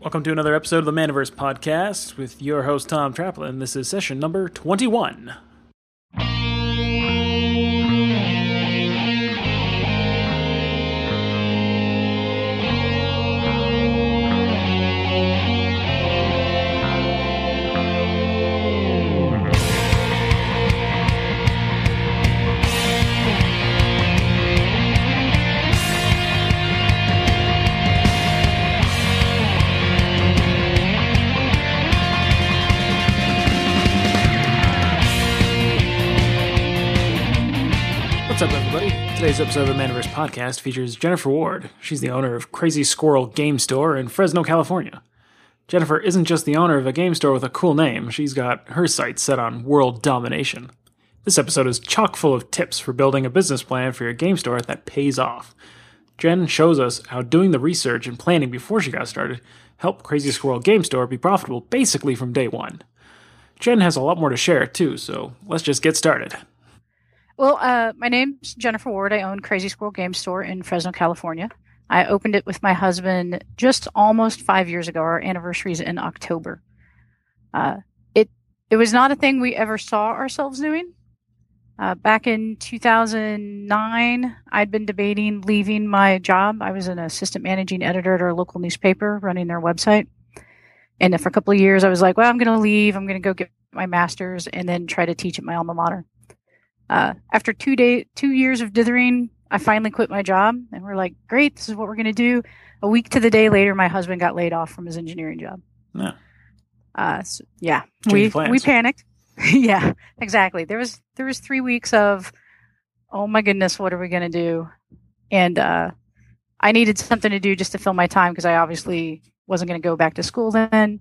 Welcome to another episode of the Manaverse podcast with your host Tom Traplin. This is session number 21. Today's episode of the Manaverse podcast features Jennifer Ward. She's the owner of Crazy Squirrel Game Store in Fresno, California. Jennifer isn't just the owner of a game store with a cool name, she's got her sights set on world domination. This episode is chock full of tips for building a business plan for your game store that pays off. Jen shows us how doing the research and planning before she got started helped Crazy Squirrel Game Store be profitable basically from day one. Jen has a lot more to share, too, so let's just get started. Well, uh, my name's Jennifer Ward. I own Crazy Squirrel Game Store in Fresno, California. I opened it with my husband just almost five years ago. Our anniversary is in October. Uh, it it was not a thing we ever saw ourselves doing. Uh, back in 2009, I'd been debating leaving my job. I was an assistant managing editor at our local newspaper, running their website. And for a couple of years, I was like, "Well, I'm going to leave. I'm going to go get my master's and then try to teach at my alma mater." Uh, after two day, two years of dithering, I finally quit my job, and we're like, "Great, this is what we're going to do." A week to the day later, my husband got laid off from his engineering job. Yeah. Uh, so, yeah, Change we we panicked. yeah, exactly. There was there was three weeks of, oh my goodness, what are we going to do? And uh, I needed something to do just to fill my time because I obviously wasn't going to go back to school then.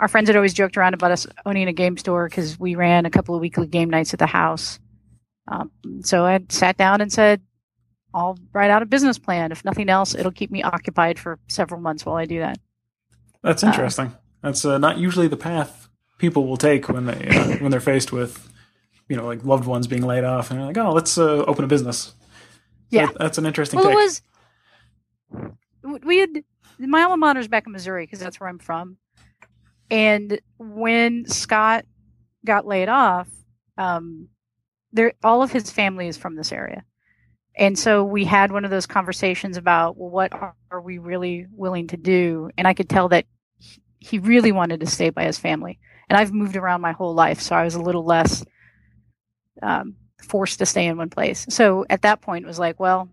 Our friends had always joked around about us owning a game store because we ran a couple of weekly game nights at the house. Um, so I sat down and said, I'll write out a business plan. If nothing else, it'll keep me occupied for several months while I do that. That's interesting. That's uh, not usually the path people will take when they uh, when they're faced with, you know, like loved ones being laid off, and they're like, "Oh, let's uh, open a business." Yeah. That- that's an interesting Well, take. it was. We had my alma mater's back in Missouri because that's where I'm from, and when Scott got laid off, um, there all of his family is from this area, and so we had one of those conversations about well, what are, we really willing to do? And I could tell that he- he really wanted to stay by his family, and I've moved around my whole life, so I was a little less um, forced to stay in one place. So at that point, it was like, well,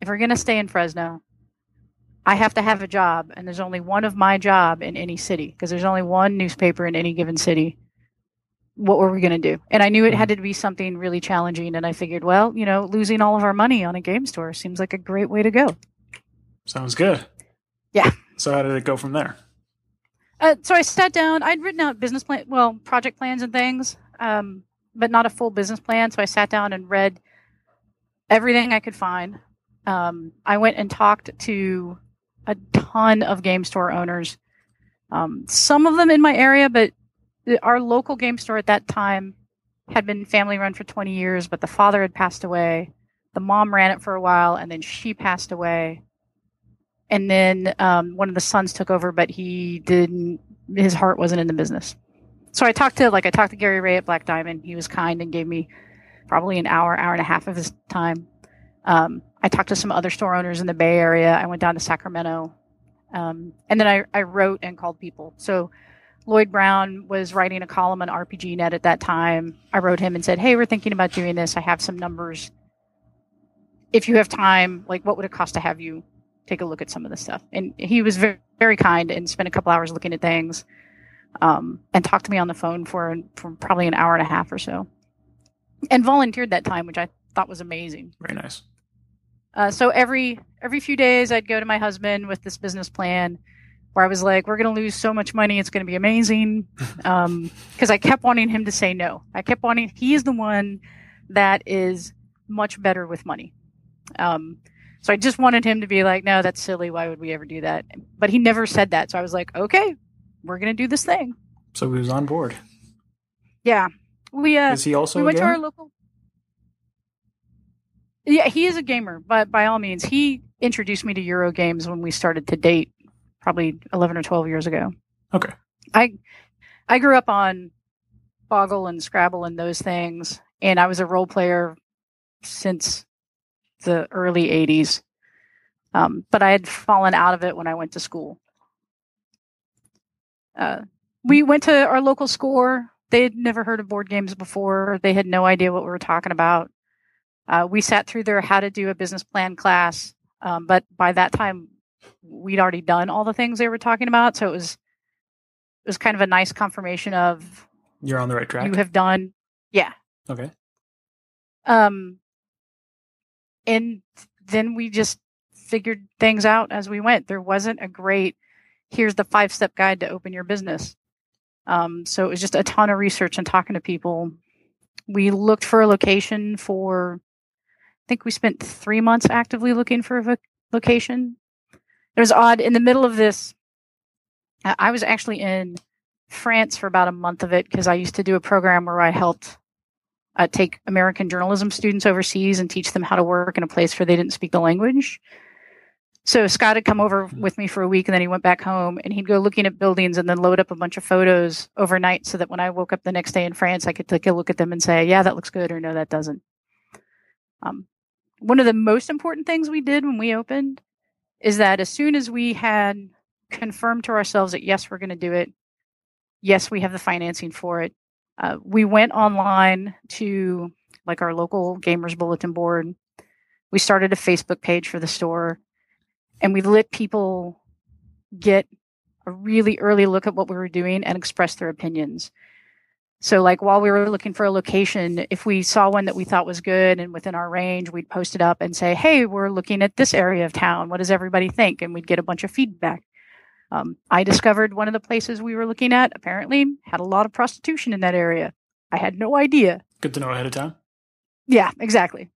if we're going to stay in Fresno, I have to have a job, and there's only one of my job in any city because there's only one newspaper in any given city. What were we going to do? And I knew it had to be something really challenging, and I figured, well, you know, losing all of our money on a game store seems like a great way to go. Sounds good. Yeah. So how did it go from there? Uh, so I sat down. I'd written out business plan, well, project plans and things, um, but not a full business plan. So I sat down and read everything I could find. Um, I went and talked to a ton of game store owners. Um, some of them in my area, but our local game store at that time had been family run for 20 years, but the father had passed away. The mom ran it for a while, and then she passed away and then um, one of the sons took over, but he didn't. His heart wasn't in the business. So I talked to like I talked to Gary Ray at Black Diamond. He was kind and gave me probably an hour, hour and a half of his time. Um, I talked to some other store owners in the Bay Area. I went down to Sacramento, um, and then I, I wrote and called people. So Lloyd Brown was writing a column on RPG Net at that time. I wrote him and said, "Hey, we're thinking about doing this. I have some numbers. If you have time, like what would it cost to have you take a look at some of this stuff. And he was very, very kind and spent a couple hours looking at things, um, and talked to me on the phone for, for probably an hour and a half or so, and volunteered that time, which I thought was amazing. Very nice. Uh, so every every few days, I'd go to my husband with this business plan, where I was like, "We're going to lose so much money; it's going to be amazing." Because I kept wanting him to say no. I kept wanting. He is the one that is much better with money. Um, so I just wanted him to be like, "No, that's silly. Why would we ever do that?" But he never said that. So I was like, "Okay, we're going to do this thing." So he was on board. Yeah, we uh, Is he also we a went to gamer? our local. Yeah, he is a gamer, but by all means, he introduced me to Euro games when we started to date. Probably 11 or 12 years ago. Okay. I I grew up on Boggle and Scrabble and those things, and I was a role player since the early 80s. Um, but I had fallen out of it when I went to school. Uh, we went to our local score. They had never heard of board games before. They had no idea what we were talking about. Uh, we sat through their how to do a business plan class, um, but by that time, we'd already done all the things they were talking about. So it was it was kind of a nice confirmation of You're on the right track. you have done, yeah. okay. Um, and then we just figured things out as we went. There wasn't a great here's the five step guide to open your business. Um, so it was just a ton of research and talking to people. We looked for a location for, I think we spent three months actively looking for a vo- location. It was odd. In the middle of this, I was actually in France for about a month of it because I used to do a program where I helped uh, take American journalism students overseas and teach them how to work in a place where they didn't speak the language. So Scott had come over with me for a week and then he went back home and he'd go looking at buildings and then load up a bunch of photos overnight so that when I woke up the next day in France, I could take a look at them and say, yeah, that looks good or no, that doesn't. Um, one of the most important things we did when we opened is that as soon as we had confirmed to ourselves that yes, we're going to do it, yes, we have the financing for it, uh, we went online to like our local gamers bulletin board. We started a Facebook page for the store and we let people get a really early look at what we were doing and express their opinions. So, like while we were looking for a location, if we saw one that we thought was good and within our range, we'd post it up and say, Hey, we're looking at this area of town. What does everybody think? And we'd get a bunch of feedback. Um, I discovered one of the places we were looking at apparently had a lot of prostitution in that area. I had no idea. Good to know ahead of time. Yeah, exactly.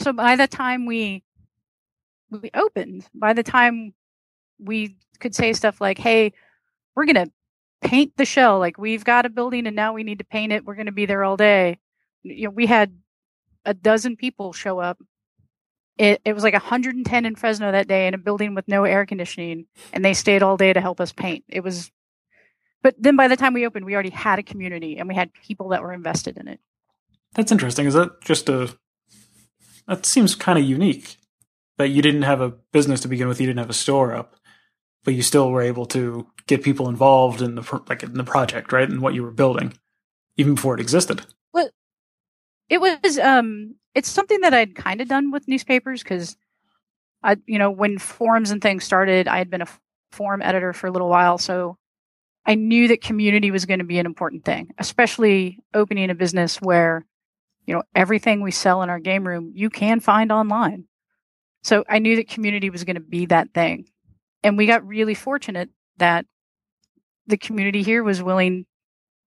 So by the time we we opened, by the time we could say stuff like, "Hey, we're going to paint the shell. Like we've got a building and now we need to paint it. We're going to be there all day." You know, we had a dozen people show up. It, it was like 110 in Fresno that day in a building with no air conditioning, and they stayed all day to help us paint. It was, but then by the time we opened, we already had a community and we had people that were invested in it. That's interesting. Is that just a? That seems kind of unique. That you didn't have a business to begin with. You didn't have a store up, but you still were able to get people involved in the like in the project, right, and what you were building, even before it existed. Well, it was um, it's something that I'd kind of done with newspapers because I, you know, when forums and things started, I had been a forum editor for a little while, so I knew that community was going to be an important thing, especially opening a business where, you know, everything we sell in our game room you can find online. So I knew that community was going to be that thing. And we got really fortunate that the community here was willing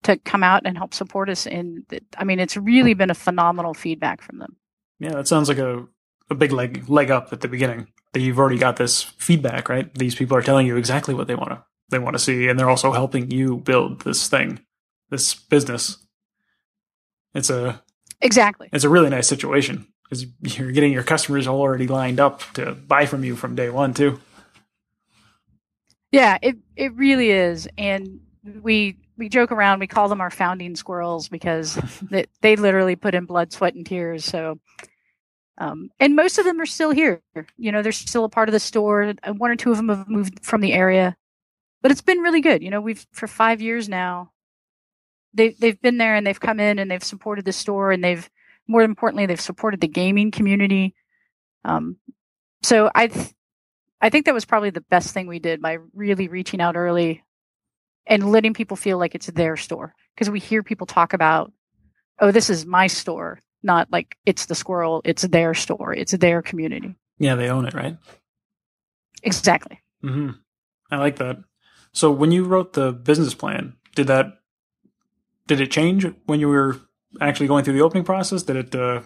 to come out and help support us. And I mean, it's really been a phenomenal feedback from them. Yeah, that sounds like a, a big leg leg up at the beginning. That you've already got this feedback, right? These people are telling you exactly what they want to they want to see, and they're also helping you build this thing, this business. It's a Exactly. it's a really nice situation because you're getting your customers already lined up to buy from you from day one too. Yeah, it it really is, and we we joke around. We call them our founding squirrels because they, they literally put in blood, sweat, and tears. So, um, and most of them are still here. You know, they're still a part of the store. One or two of them have moved from the area, but it's been really good. You know, we've for five years now. They they've been there and they've come in and they've supported the store and they've more importantly they've supported the gaming community. Um, so I th- I think that was probably the best thing we did by really reaching out early and letting people feel like it's their store because we hear people talk about oh this is my store not like it's the squirrel it's their store it's their community Yeah, they own it, right? exactly hmm I like that. So when you wrote the business plan, did that did it change when you were actually going through the opening process? Did it uh,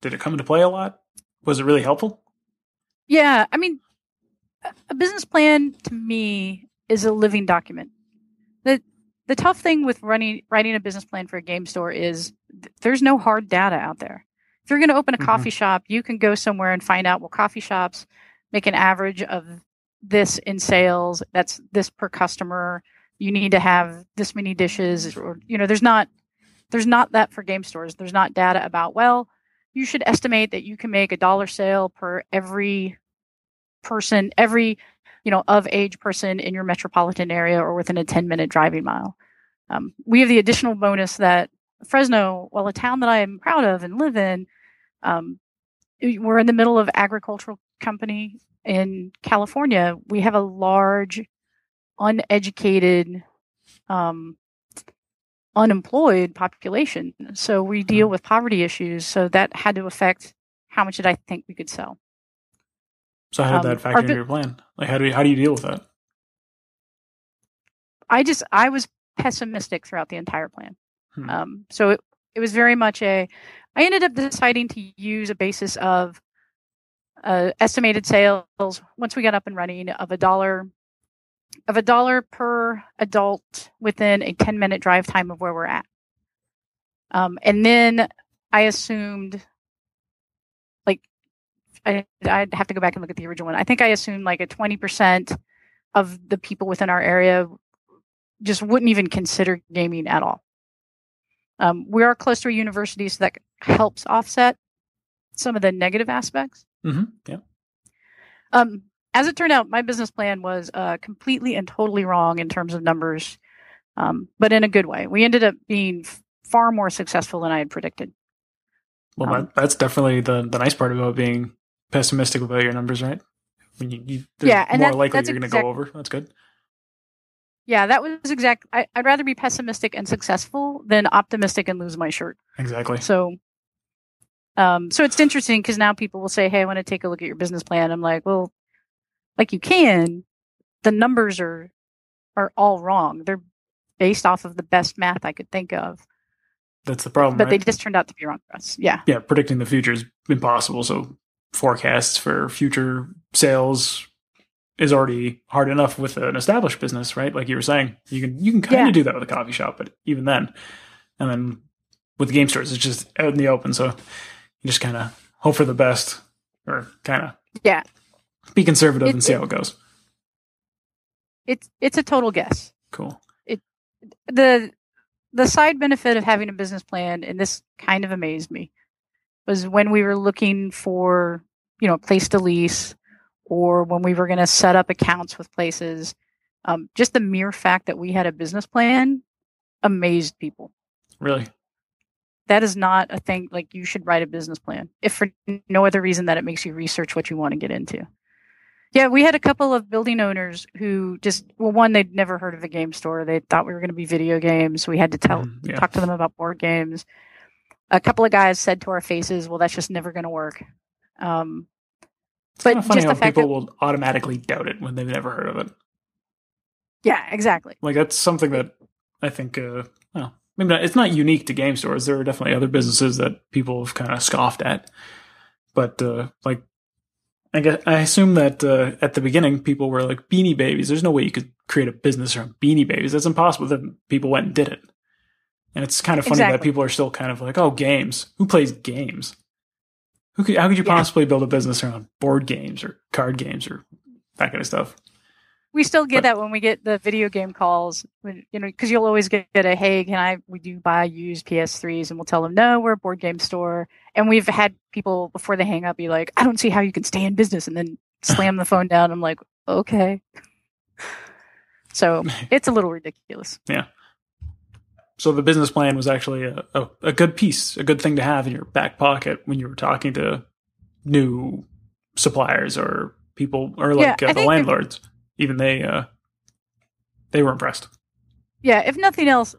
did it come into play a lot? Was it really helpful? yeah i mean a- business plan to me is a living document the the tough thing with running writing a business plan for a game store is th- there's no hard data out there if you're going to open a Mhm. coffee shop you can go somewhere and find out well coffee shops make an average of this in sales. That's this per customer. You need to have this many dishes, or you know, there's not there's not that for game stores. There's not data about well, you should estimate that you can make a dollar sale per every person, every you know of age person in your metropolitan area or within a 10 minute driving mile. Um, we have the additional bonus that Fresno, while a town that I am proud of and live in, um, we're in the middle of agricultural company in California. We have a large, uneducated, um, unemployed population. So we deal Mhm. with poverty issues. So that had to affect how much did I think we could sell. So how did Um, that factor into your plan? Like how do you, how do you deal with that? I just I was pessimistic throughout the entire plan. Hmm. Um, so it it was very much a. I ended up deciding to use a basis of uh, estimated sales once we got up and running of a dollar of a dollar per adult within a 10 minute drive time of where we're at. Um, and then I assumed I, I'd have to go back and look at the original one. I think I assumed like a 20% of the people within our area just wouldn't even consider gaming at all. Um, we are close to a university, so that helps offset some of the negative aspects. hmm Yeah. Um, as it turned out, my business plan was uh, completely and totally wrong in terms of numbers, um, but in a good way. We ended up being f- far more successful than I had predicted. Well, Um, that's definitely the the nice part about being pessimistic about your numbers, right? When you, you Yeah, and more that- likely you're going to exact- go over. That's good. Yeah, that was exact. I, I'd rather be pessimistic and successful than optimistic and lose my shirt. Exactly. So, um, so it's interesting because now people will say, "Hey, I want to take a look at your business plan." I'm like, "Well, like you can. The numbers are are all wrong. They're based off of the best math I could think of, That's the problem, but they just turned out to be wrong for us." Yeah, yeah, predicting the future is impossible. So forecasts for future sales is already hard enough with an established business, right? Like you were saying, you can you can kind of Yeah. do that with a coffee shop, but even then, and then with the game stores, it's just out in the open. So you just kind of hope for the best, or kind of yeah. be conservative It- and see it- how it goes. It's it's a total guess. Cool. It the the side benefit of having a business plan and this kind of amazed me was when we were looking for you know a place to lease or when we were going to set up accounts with places um, just the mere fact that we had a business plan amazed people. Really. that is not a thing like you should write a business plan if for no other reason that it makes you research what you want to get into. Yeah we had a couple of building owners who just well one they'd never heard of a game store. They thought we were going to be video games. We had to tell Mhm, yeah. talk to them about board games a couple of guys said to our faces well that's just never going to work um, It's but kind of funny just how the fact people that- will automatically doubt it when they've never heard of it. yeah exactly Like that's something that I think, uh, well, maybe not, it's not unique to game stores. There are definitely other businesses that people have kind of scoffed at, but uh, like, I guess I assume that uh, at the beginning people were like Beanie Babies. There's no way you could create a business around Beanie Babies. That's impossible. Then people went and did it, and it's kind of funny that people are still kind of like, oh, games. Who plays games? Who could, how could you Yeah. possibly build a business around board games or card games or that kind of stuff? we still get But- that when we get the video game calls when, you know because you'll always get a hey can i we do buy used ps3s and we'll tell them no we're a board game store and we've had people before they hang up be like i don't see how you can stay in business and then slam the phone down i'm like okay so it's a little ridiculous So the business plan was actually a, a, a good piece, a good thing to have in your back pocket when you were talking to new suppliers or people or like I uh, the think if- landlords. Even they uh, they were impressed. yeah if nothing else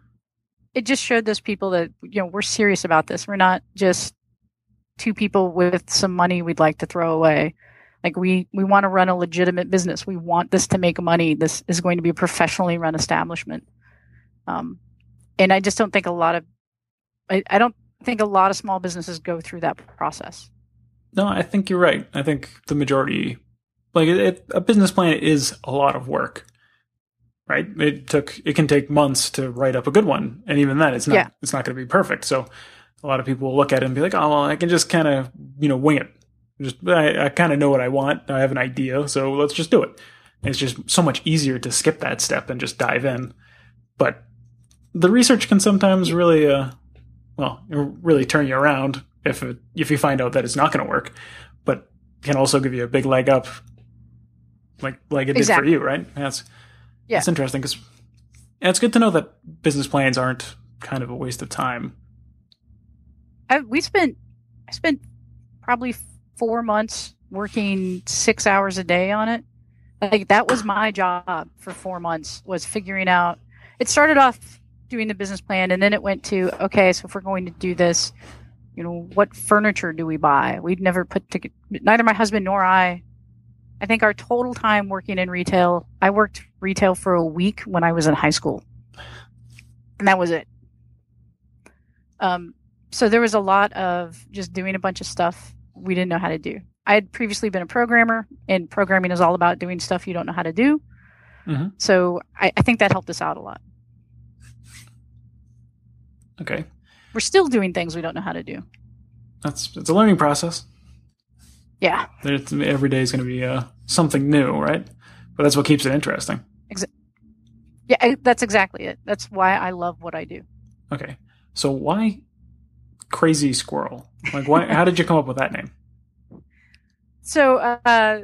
it just showed those people that you know we're serious about this. We're not just two people with some money we'd like to throw away. Like we we want to run a legitimate business. We want this to make money. This is going to be a professionally run establishment. Um, and i just don't think a lot of I, I don't think a lot of small businesses go through that process No, I think you're right. I think the majority, like it, it, a business plan, is a lot of work. Right? It took it can take months to write up a good one, and even then, it's not Yeah. it's not going to be perfect. So, a lot of people will look at it and be like, "Oh, well, I can just kind of you know wing it. Just I, I kind of know what I want. I have an idea, so let's just do it." It's just so much easier to skip that step and just dive in. But the research can sometimes really, uh, well, really turn you around if it, if you find out that it's not going to work. But can also give you a big leg up, like like it Exactly. did for you, right? That's Yeah. It's interesting because it's good to know that business plans aren't kind of a waste of time. I, we spent I spent probably four months working six hours a day on it. Like that was my job for four months was figuring out. It started off doing the business plan, and then it went to okay, so if we're going to do this, you know, what furniture do we buy? We'd never put together. Neither my husband nor I. I think our total time working in retail, I worked retail for a week when I was in high school, and that was it. Um, so there was a lot of just doing a bunch of stuff we didn't know how to do. I had previously been a programmer, and programming is all about doing stuff you don't know how to do. Mhm. So I, I think that helped us out a lot. Okay, We're still doing things we don't know how to do. that's it's a learning process. Yeah, There's, every day is going to be uh, something new, right? But that's what keeps it interesting. yeah, that's exactly it. That's why I love what I do. Okay, so why crazy squirrel? Like, why? how did you come up with that name? So uh,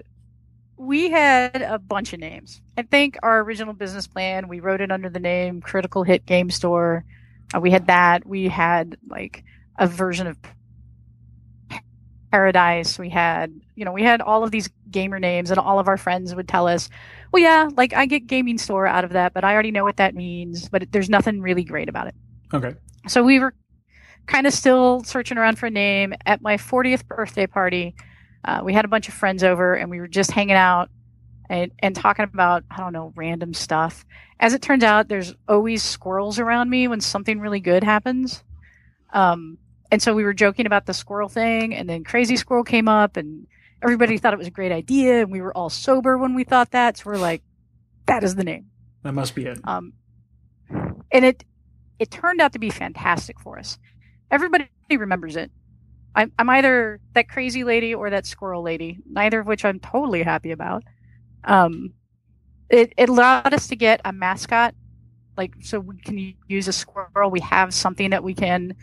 we had a bunch of names. I think our original business plan, we wrote it under the name Critical Hit Game Store. Uh, we had that. We had like a version of Paradise. We had, you know, we had all of these gamer names, and all of our friends would tell us, well, yeah, like I get gaming store out of that, but I already know what that means, but there's nothing really great about it. Okay, So we were kind of still searching around for a name. At my 40th birthday party, uh, we had a bunch of friends over and we were just hanging out and, and talking about, I don't know, random stuff. As it turns out, there's always squirrels around me when something really good happens. Um, and so we were joking about the squirrel thing, and then Crazy Squirrel came up, and everybody thought it was a great idea, and we were all sober when we thought that. So we're like, that is the name. that must be it. Um, and it it turned out to be fantastic for us. Everybody remembers it. I'm, I'm either that crazy lady or that squirrel lady, neither of which I'm totally happy about. Um, it, it allowed us to get a mascot, like so we can use a squirrel. We have something that we can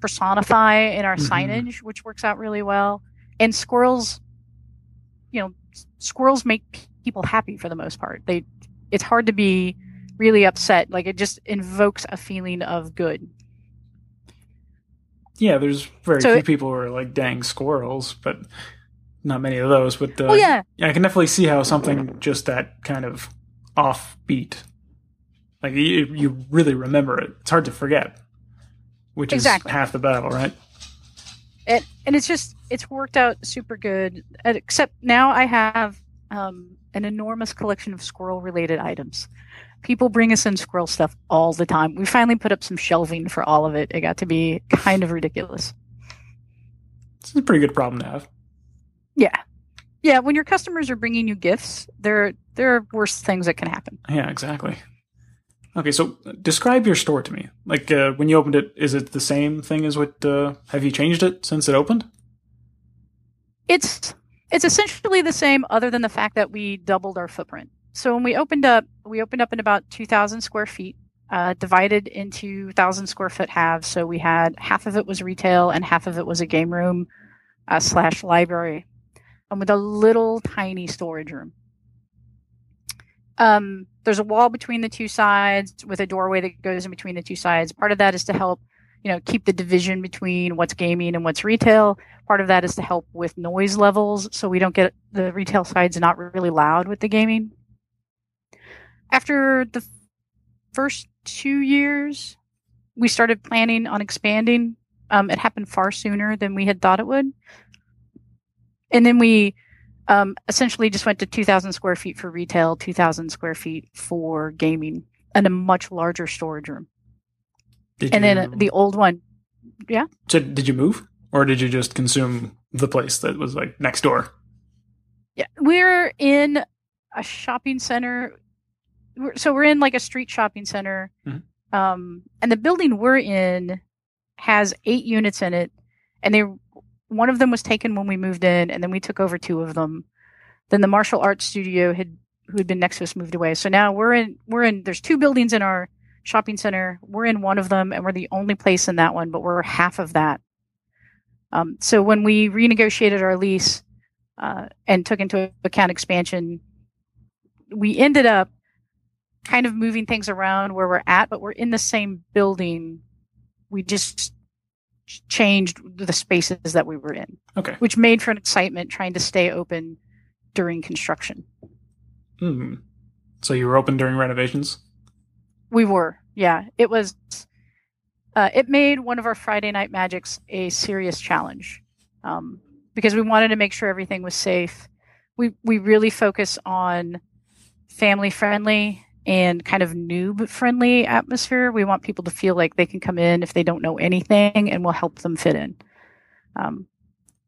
personify in our Mhm. signage, which works out really well. And squirrels, you know, squirrels make people happy for the most part. They, it's hard to be really upset. Like it just invokes a feeling of good. Yeah, there's very So few it- people who are like dang squirrels, but not many of those. But uh, oh yeah, I can definitely see how something just that kind of offbeat, like you, you really remember it. It's hard to forget, which Exactly. is half the battle, right? and and it's just it's worked out super good. Except now I have um, an enormous collection of squirrel related items. People bring us in squirrel stuff all the time. We finally put up some shelving for all of it. It got to be kind of ridiculous. It's a pretty good problem to have. Yeah, yeah. When your customers are bringing you gifts, there there are worse things that can happen. Yeah, exactly. Okay, so describe your store to me. Like uh, when you opened it, is it the same thing as what? Uh, have you changed it since it opened? it's it's essentially the same other than the fact that we doubled our footprint so when we opened up we opened up in about 2000 square feet uh, divided into 1000 square foot halves so we had half of it was retail and half of it was a game room uh, slash library and with a little tiny storage room. Um, there's a wall between the two sides with a doorway that goes in between the two sides. Part of that is to help you know keep the division between what's gaming and what's retail. Part of that is to help with noise levels so we don't get the retail sides not really loud with the gaming. After the first two years we started planning on expanding. Um, it happened far sooner than we had thought it would and then we um, essentially just went to 2000 square feet for retail 2000 square feet for gaming and a much larger storage room Did and you, then the old one yeah. so did you move, or did you just consume the place that was like next door? Yeah, we're in a shopping center. So we're in like a street shopping center, Mhm. um, and the building we're in has eight units in it, and they one of them was taken when we moved in, and then we took over two of them. Then the martial arts studio had who had been next to us moved away. So now we're in we're in there's two buildings in our shopping center. We're in one of them and we're the only place in that one, but we're half of that. Um, so when we renegotiated our lease uh, and took into account expansion, we ended up kind of moving things around where we're at, but we're in the same building. We just changed the spaces that we were in. Okay. Which made for an excitement trying to stay open during construction. Hmm. So you were open during renovations? We were. Yeah. It was uh, it made one of our Friday night magics a serious challenge. Um, because we wanted to make sure everything was safe. We we really focus on family friendly and kind of noob friendly atmosphere. We want people to feel like they can come in if they don't know anything and we'll help them fit in. Um,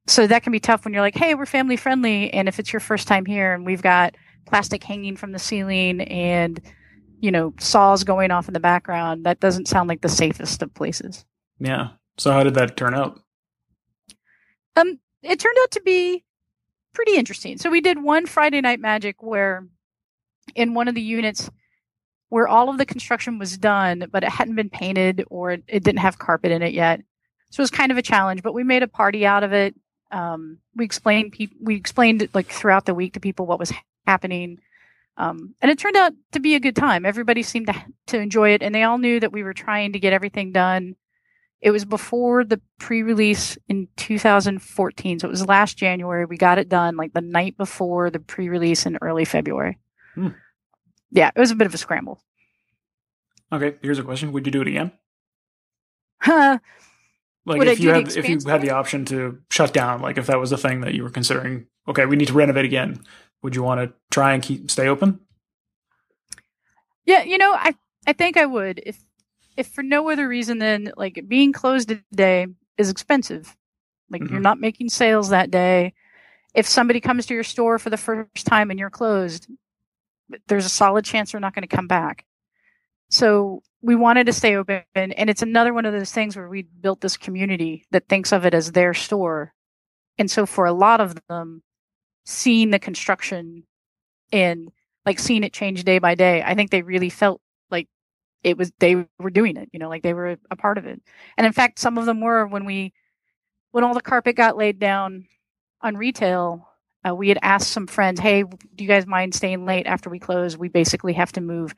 so that can be tough when you're like, hey, we're family friendly. And if it's your first time here and we've got plastic hanging from the ceiling and, you know, saws going off in the background, that doesn't sound like the safest of places. Yeah. So how did that turn out? Um, it turned out to be pretty interesting. So we did one Friday night magic where in one of the units where all of the construction was done, but it hadn't been painted or it, didn't have carpet in it yet. So it was kind of a challenge, but we made a party out of it. Um, we explained pe- we explained like throughout the week to people what was happening. Um, and it turned out to be a good time. Everybody seemed to, to enjoy it and they all knew that we were trying to get everything done. It was before the pre-release in 2014. So it was last January. We got it done like the night before the pre-release in early February. Hmm. Yeah, it was a bit of a scramble. Okay, here's a question: Would you do it again? Huh. Like Would if do you the had if you had the option to shut down, like if that was a thing that you were considering, okay, we need to renovate again. Would you want to try and keep stay open? Yeah, you know, I I think I would if if for no other reason than like being closed a day is expensive. Like you're Mhm. not making sales that day. If somebody comes to your store for the first time and you're closed, there's a solid chance they're not going to come back. So we wanted to stay open and it's another one of those things where we built this community that thinks of it as their store. And so for a lot of them, seeing the construction and like seeing it change day by day, I think they really felt like it was they were doing it, you know, like they were a part of it. And in fact, some of them were when we when all the carpet got laid down on retail, uh, we had asked some friends, "Hey, do you guys mind staying late after we close? We basically have to move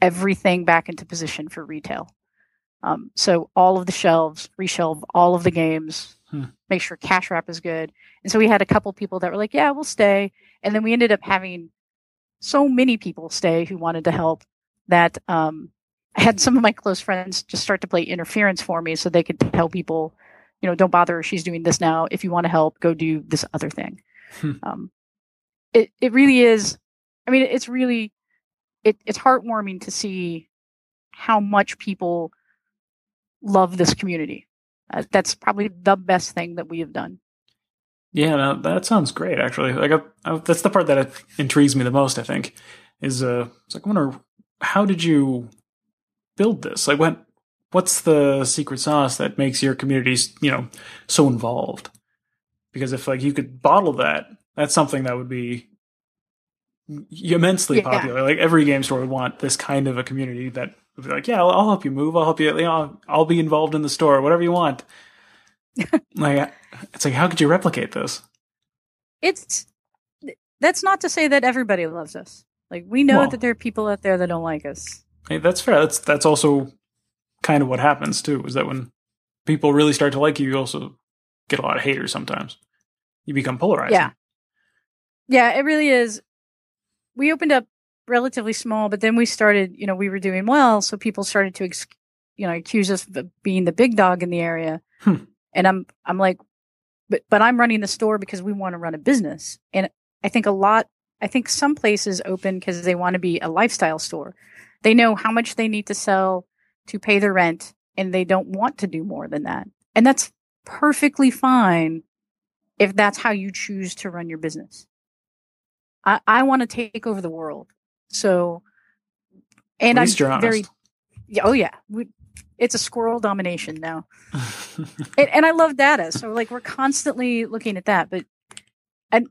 everything back into position for retail. Um, so all of the shelves, reshelve all of the games, Hmm. make sure cash wrap is good. And so we had a couple people that were like, "Yeah, we'll stay," and then we ended up having so many people stay who wanted to help that um, I had some of my close friends just start to play interference for me so they could tell people, you know, don't bother. She's doing this now. If you want to help, go do this other thing. Hmm. Um, it it really is. I mean, it's really it, it's heartwarming to see how much people love this community. Uh, that's probably the best thing that we have done. Yeah, no, that sounds great. Actually, like I, I, that's the part that intrigues me the most. I think is uh, it's like I wonder how did you build this? Like, what what's the secret sauce that makes your communities you know so involved? Because if like you could bottle that, that's something that would be immensely Yeah. popular. Like every game store would want this kind of a community that would be like, yeah, I'll, I'll help you move. I'll help you. You know, I'll be involved in the store, whatever you want. like, it's like, how could you replicate this? It's that's not to say that everybody loves us. Like we know Well- that there are people out there that don't like us. Hey, that's fair. That's that's also kind of what happens too. Is that when people really start to like you, you also get a lot of haters. Sometimes you become polarized. Yeah. Yeah, it really is. We opened up relatively small, but then we started, you know, we were doing well, so people started to, ex- you know, accuse us of being the big dog in the area. Hmm. And I'm, I'm like, but, but I'm running the store because we want to run a business. And I think a lot, I think some places open because they want to be a lifestyle store. They know how much they need to sell to pay their rent, and they don't want to do more than that. And that's perfectly fine if that's how you choose to run your business. I, I want to take over the world. So, and I'm least you're honest. very, yeah, oh yeah, we, it's a squirrel domination now. and, and I love data. So like we're constantly looking at that. But and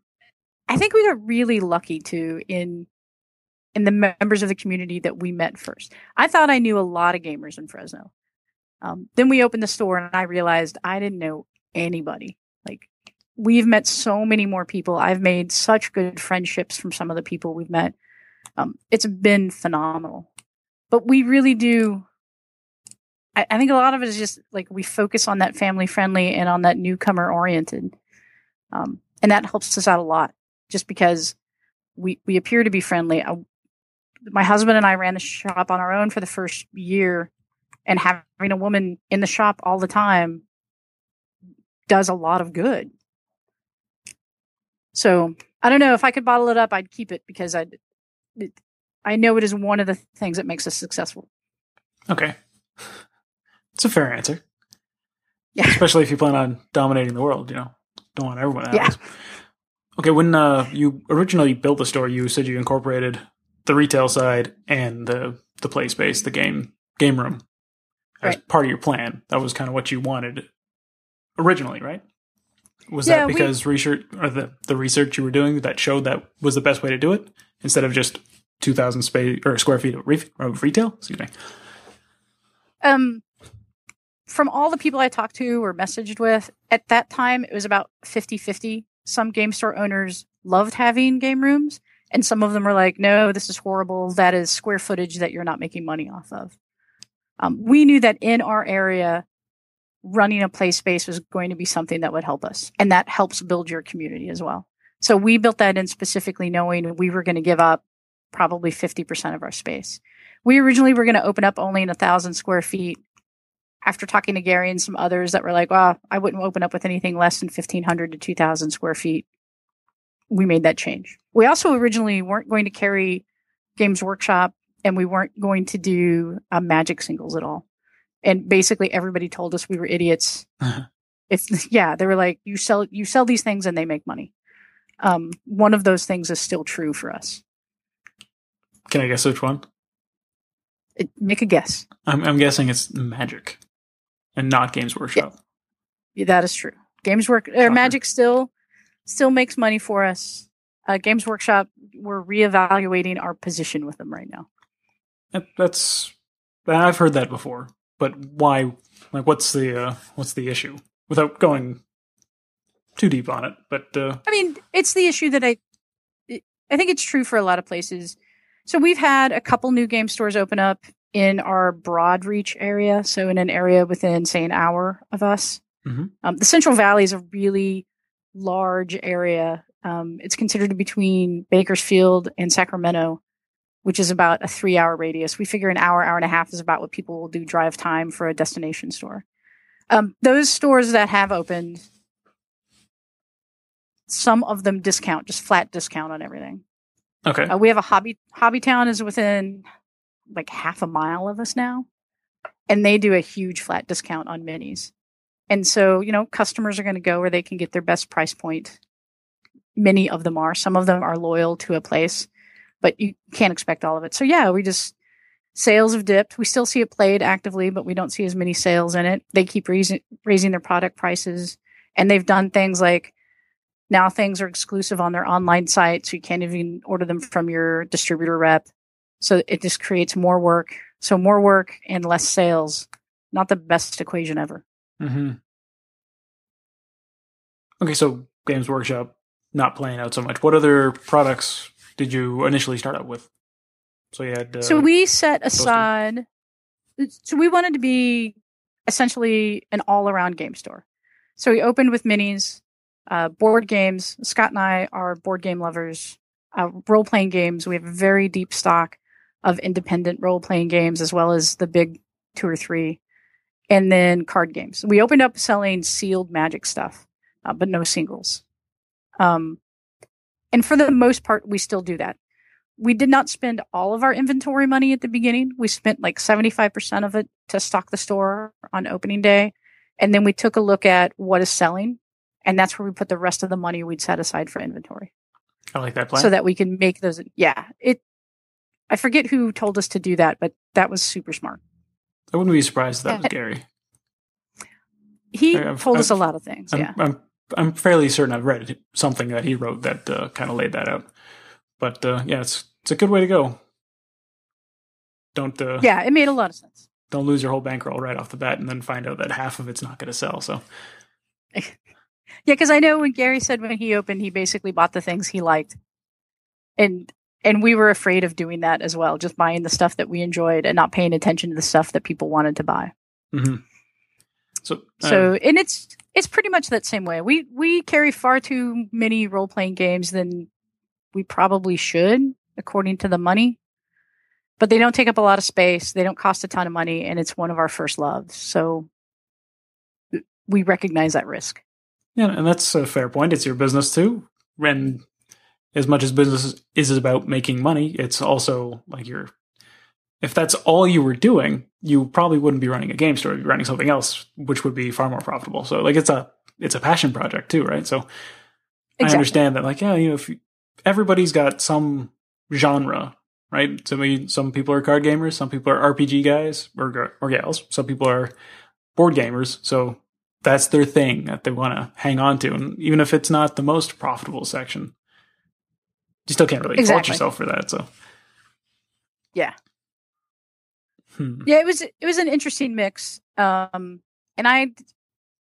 I think we got really lucky too in in the members of the community that we met first. I thought I knew a lot of gamers in Fresno. Um, then we opened the store and I realized I didn't know anybody. Like we've met so many more people. I've made such good friendships from some of the people we've met. Um, it's been phenomenal. But we really do. I, I think a lot of it is just like we focus on that family friendly and on that newcomer oriented. Um, and that helps us out a lot just because we, we appear to be friendly. I, my husband and I ran the shop on our own for the first year and having a woman in the shop all the time does a lot of good. So I don't know if I could bottle it up, I'd keep it because I, I know it is one of the things that makes us successful. Okay, it's a fair answer. Yeah, especially if you plan on dominating the world. You know, don't want everyone to yeah. Okay, when uh, you originally built the store, you said you incorporated the retail side and the the play space, the game game room, as Right. part of your plan. That was kind of what you wanted originally, right? Was Yeah, that we- because research or the the research you were doing that showed that was the best way to do it instead of just two thousand space or square feet of, re- of retail? Excuse me. um from all the people I talked to or messaged with, at that time it was about 50-50. Some game store owners loved having game rooms and some of them were like, "No, this is horrible. That is square footage that you're not making money off of." Um, we knew that in our area running a play space was going to be something that would help us and that helps build your community as well. So we built that in specifically knowing we were going to give up probably 50% of our space. We originally were going to open up only in a thousand square feet. After talking to Gary and some others that were like, well, I wouldn't open up with anything less than 1500 to 2000 square feet. We made that change. We also originally weren't going to carry Games Workshop and we weren't going to do uh, magic singles at all. And basically everybody told us we were idiots. if yeah, they were like, you sell, you sell these things and they make money. Um, one of those things is still true for us. Can I guess which one? It, make a guess. I'm, I'm guessing it's Magic and not Games Workshop. Yeah, that is true. Games Work or Magic still still makes money for us. Uh, Games Workshop, we're reevaluating our position with them right now. That, that's I've heard that before, but why? Like, what's the uh, what's the issue? Without going too deep on it, but uh, I mean, it's the issue that I I think it's true for a lot of places. So we've had a couple new game stores open up in our broad reach area, so in an area within say an hour of us. Mhm. Um, the Central Valley is a really large area. Um, it's considered between Bakersfield and Sacramento, which is about a three hour radius. We figure an hour, hour and a half is about what people will do drive time for a destination store. Um, those stores that have opened, some of them discount, just flat discount on everything. okay, Uh, we have a hobby hobby town is within like half a mile of us now, and they do a huge flat discount on minis. And so, you know, customers are going to go where they can get their best price point. Many of them are. Some of them are loyal to a place, but you can't expect all of it. So yeah, we just sales have dipped. We still see it played actively, but we don't see as many sales in it. They keep raising raising their product prices, and they've done things like now things are exclusive on their online site, so you can't even order them from your distributor rep. So it just creates more work. So more work and less sales. Not the best equation ever. hmm okay. So Games Workshop not playing out so much. What other products did you initially start out with? So you had uh, so we set aside. So we wanted to be essentially an all-around game store. So we opened with minis, uh, board games. Scott and I are board game lovers. Uh, role-playing games. We have a very deep stock of independent role-playing games, as well as the big two or three, and then card games. We opened up selling sealed Magic stuff, uh, but no singles. Um, and for the most part, we still do that we did not spend all of our inventory money at the beginning. We spent like 75% of it to stock the store on opening day. And then we took a look at what is selling. And that's where we put the rest of the money we'd set aside for inventory I like that plan. so that we can make those. Yeah. It, I forget who told us to do that, but that was super smart. I wouldn't be surprised if that was Gary. He I've- told us a I've- lot of things. I'm, yeah. I'm I'm fairly certain I've read something that he wrote that uh, kind of laid that out. But uh, yeah, it's it's a good way to go. Don't uh, Yeah, it made a lot of sense. don't lose your whole bankroll right off the bat, and then find out that half of it's not going to sell. So Yeah, because I know when Gary said when he opened, he basically bought the things he liked, and and we were afraid of doing that as well, just buying the stuff that we enjoyed and not paying attention to the stuff that people wanted to buy. hmm so uh, So and it's it's pretty much that same way. We we carry far too many role playing games than we probably should, according to the money. But they don't take up a lot of space. They don't cost a ton of money, and it's one of our first loves. So we recognize that risk. Yeah, and that's a fair point. It's your business too. And as much as business is about making money, it's also like you're. If that's all you were doing, you probably wouldn't be running a game store. You'd be running something else, which would be far more profitable. So, like, it's a it's a passion project too, right? So, I understand that. Like, yeah, you know, if you, everybody's got some genre, right? So, maybe some people are card gamers, some people are RPG guys or or gals, some people are board gamers. So that's their thing that they want to hang on to. And even if it's not the most profitable section, you still can't really fault yourself for that. So, Yeah. Hmm. Yeah, it was it was an interesting mix. Um, and I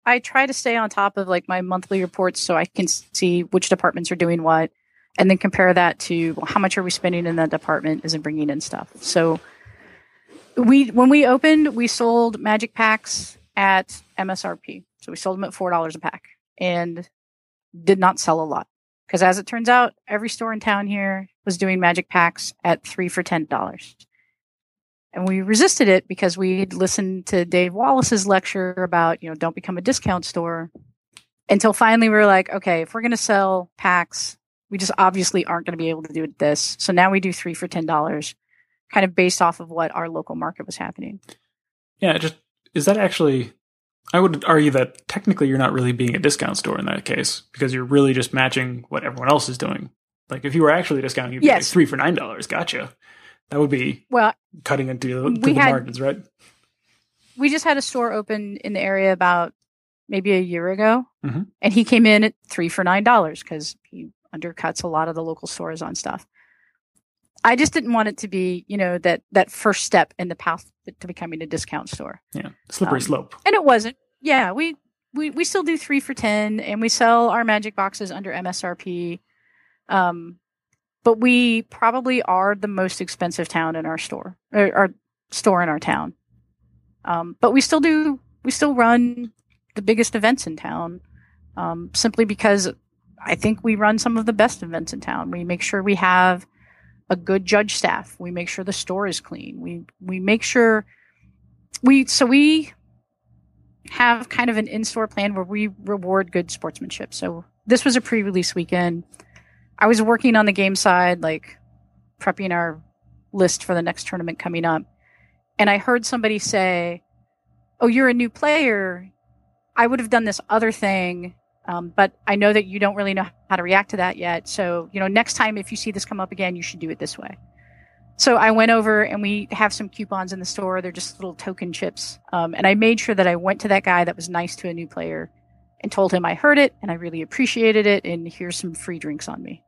I try to stay on top of like my monthly reports so I can see which departments are doing what, and then compare that to well, how much are we spending in that department is it bringing in stuff. So we when we opened, we sold magic packs at MSRP. So we sold them at four dollars a pack, and did not sell a lot because as it turns out, every store in town here was doing magic packs at three for ten dollars. And we resisted it because we'd listened to Dave Wallace's lecture about, you know, don't become a discount store. Until finally we were like, okay, if we're going to sell packs, we just obviously aren't going to be able to do it this. So now we do three for $10, kind of based off of what our local market was happening. yeah, just is that actually? I would argue that technically you're not really being a discount store in that case because you're really just matching what everyone else is doing. Like if you were actually discounting, you'd be like three for nine dollars. Gotcha. That would be Well, cutting into the, the had- margins, right? we just had a store open in the area about maybe a year ago, Mhm. and he came in at three for nine dollars because he undercuts a lot of the local stores on stuff. I just didn't want it to be, you know, that that first step in the path to becoming a discount store, Yeah, slippery Um, slope. and it wasn't. Yeah, we we we still do three for ten, and we sell our magic boxes under MSRP. Um, but we probably are the most expensive town in our store, or our store in our town. Um, but we still do, we still run the biggest events in town, um, simply because I think we run some of the best events in town. We make sure we have a good judge staff. We make sure the store is clean. We we make sure we so we have kind of an in-store plan where we reward good sportsmanship. So this was a pre-release weekend. I was working on the game side, like prepping our list for the next tournament coming up. And I heard somebody say, Oh, you're a new player. I would have done this other thing, um, but I know that you don't really know how to react to that yet. So, you know, next time if you see this come up again, you should do it this way. So I went over and we have some coupons in the store. They're just little token chips. Um, and I made sure that I went to that guy that was nice to a new player and told him I heard it and I really appreciated it. And here's some free drinks on me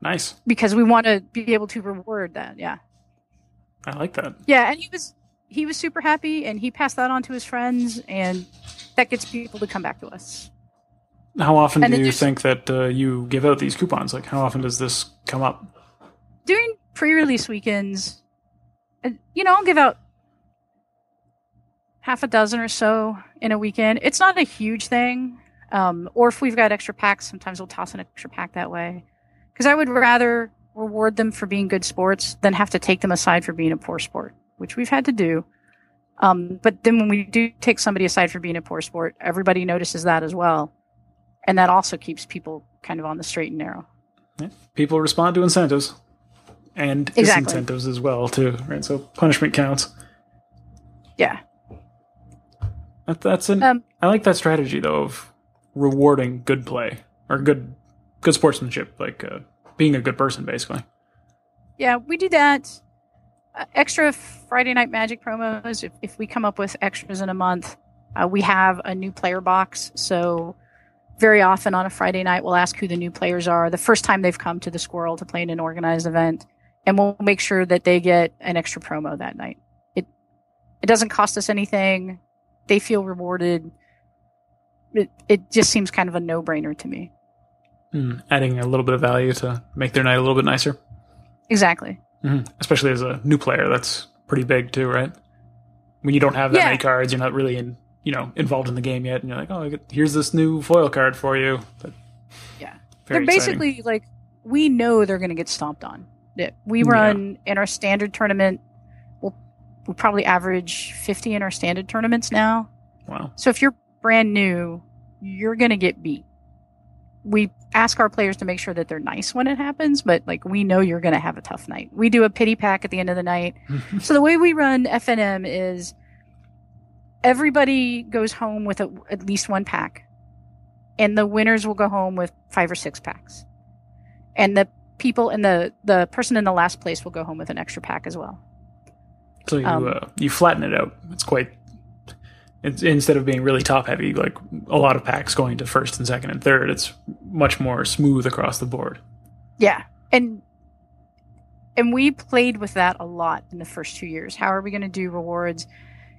Nice. because we want to be able to reward that. Yeah. I like that. Yeah. And he was, he was super happy and he passed that on to his friends and that gets people to come back to us. How often And do you think that uh, you give out these coupons? Like, how often does this come up? During pre-release weekends, you know, I'll give out half a dozen or so in a weekend. It's not a huge thing. Um, or if we've got extra packs, sometimes we'll toss an extra pack that way. Because I would rather reward them for being good sports than have to take them aside for being a poor sport, which we've had to do. Um, but then when we do take somebody aside for being a poor sport, everybody notices that as well. And that also keeps people kind of on the straight and narrow. People respond to incentives and Exactly. disincentives as well, too. Right. So punishment counts. Yeah. That, that's an. Um, I like that strategy though of rewarding good play or good good sportsmanship, like uh, being a good person, basically. Yeah, we do that. Uh, extra Friday Night Magic promos. If, if we come up with extras in a month, uh, we have a new player box. So very often on a Friday night, we'll ask who the new players are, the first time they've come to the Squirrel to play in an organized event, and we'll make sure that they get an extra promo that night. It it doesn't cost us anything. They feel rewarded. It it just seems kind of a no brainer to me. Mm, adding a little bit of value to make their night a little bit nicer. Exactly. Mm-hmm. Especially as a new player, that's pretty big too, right? When you don't have that Yeah. many cards, you're not really in, you know, involved in the game yet, and you're like, oh, I get- here's this new foil card for you. But Yeah. they're exciting. basically like we know they're going to get stomped on. We Yeah. run in our standard tournament. We'll we probably average fifty in our standard tournaments now. wow. So if you're brand new, you're going to get beat. We ask our players to make sure that they're nice when it happens, but like we know you're going to have a tough night. We do a pity pack at the end of the night. so the way we run FNM is everybody goes home with a, at least one pack, and the winners will go home with five or six packs, and the people in the the person in the last place will go home with an extra pack as well. So you Um, uh, you flatten it out. It's quite. It's, instead of being really top heavy, like a lot of packs going to first and second and third, it's much more smooth across the board. Yeah. And and we played with that a lot in the first two years. How are we going to do rewards?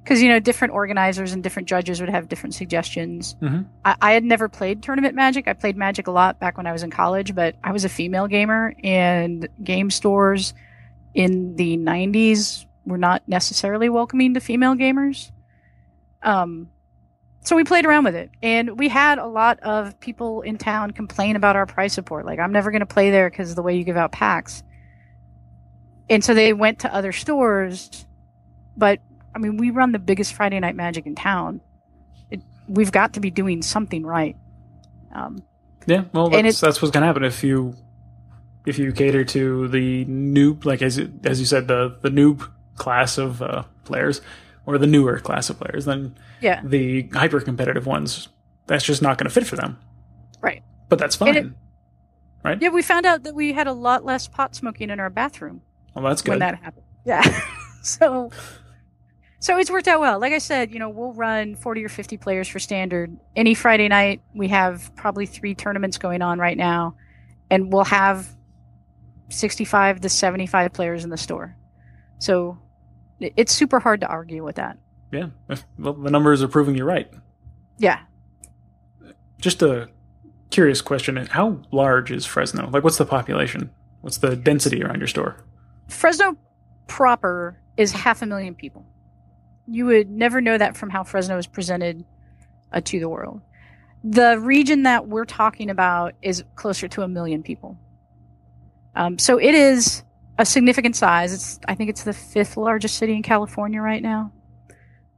Because you know, different organizers and different judges would have different suggestions. Mhm. I, I had never played tournament magic. I played magic a lot back when I was in college, but I was a female gamer, and game stores in the '90s were not necessarily welcoming to female gamers. Um, so we played around with it, and we had a lot of people in town complain about our prize support. Like, I'm never going to play there because of the way you give out packs. And so they went to other stores, but I mean, we run the biggest Friday night magic in town. It, we've got to be doing something right. Um, Yeah, well, that's, that's what's gonna happen if you if you cater to the noob, like as you- as you said, the the noob class of uh, players or the newer class of players. Then yeah, the hyper competitive ones, that's just not going to fit for them. right. But that's fine. It- Yeah, we found out that we had a lot less pot smoking in our bathroom. well, that's good. when that happened. Yeah. so so it's worked out well. Like I said, you know, we'll run 40 or 50 players for standard. Any Friday night, we have probably 3 tournaments going on right now and we'll have 65 to 75 players in the store. So it's super hard to argue with that. yeah, well, the numbers are proving you're right. Yeah. Just a curious question: How large is Fresno? Like, what's the population? What's the density around your store? Fresno proper is half a million people. You would never know that from how Fresno is presented uh, to the world. The region that we're talking about is closer to a million people. Um, so it is a significant size. It's I think it's the fifth largest city in California right now.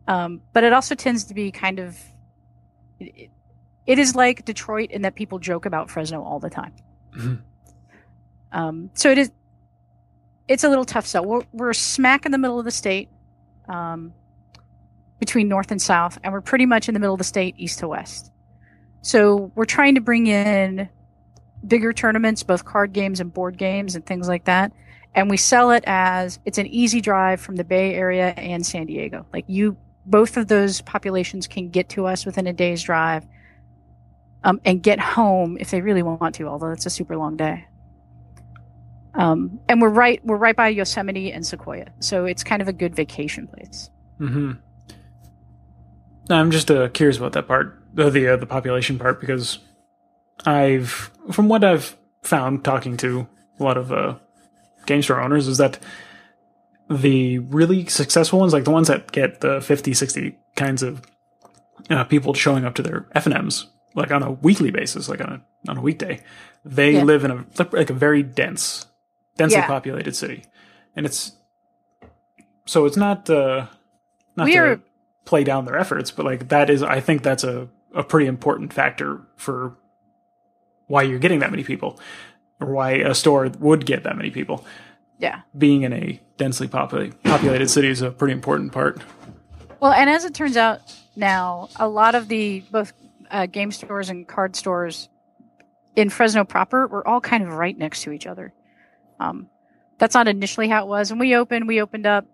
Um, but it also tends to be kind of it, it is like Detroit in that people joke about Fresno all the time. Mhm. Um, so it is it's a little tough sell. We're, we're smack in the middle of the state, um, between north and south, and we're pretty much in the middle of the state, east to west. So we're trying to bring in bigger tournaments, both card games and board games and things like that. And we sell it as it's an easy drive from the Bay Area and San Diego. Like you, both of those populations can get to us within a day's drive, um, and get home if they really want to. Although it's a super long day. Um, and we're right we're right by Yosemite and Sequoia, so it's kind of a good vacation place. Mm-hmm. No, I'm just uh, curious about that part, the the, uh, the population part, because I've, from what I've found talking to a lot of uh, game store owners, is that the really successful ones, like the ones that get the 50, 60 kinds of uh, people showing up to their FNMs, like on a weekly basis, like on a on a weekday, they Yeah. live in a like a very dense, densely Yeah. populated city, and it's so it's not uh, not We to play down their efforts, but like that is, I think that's a a pretty important factor for why you're getting that many people, or why a store would get that many people. Yeah. Being in a densely populated populated city is a pretty important part. Well, and as it turns out now, a lot of the both uh, game stores and card stores in Fresno proper were all kind of right next to each other. Um, that's not initially how it was. When we opened, we opened up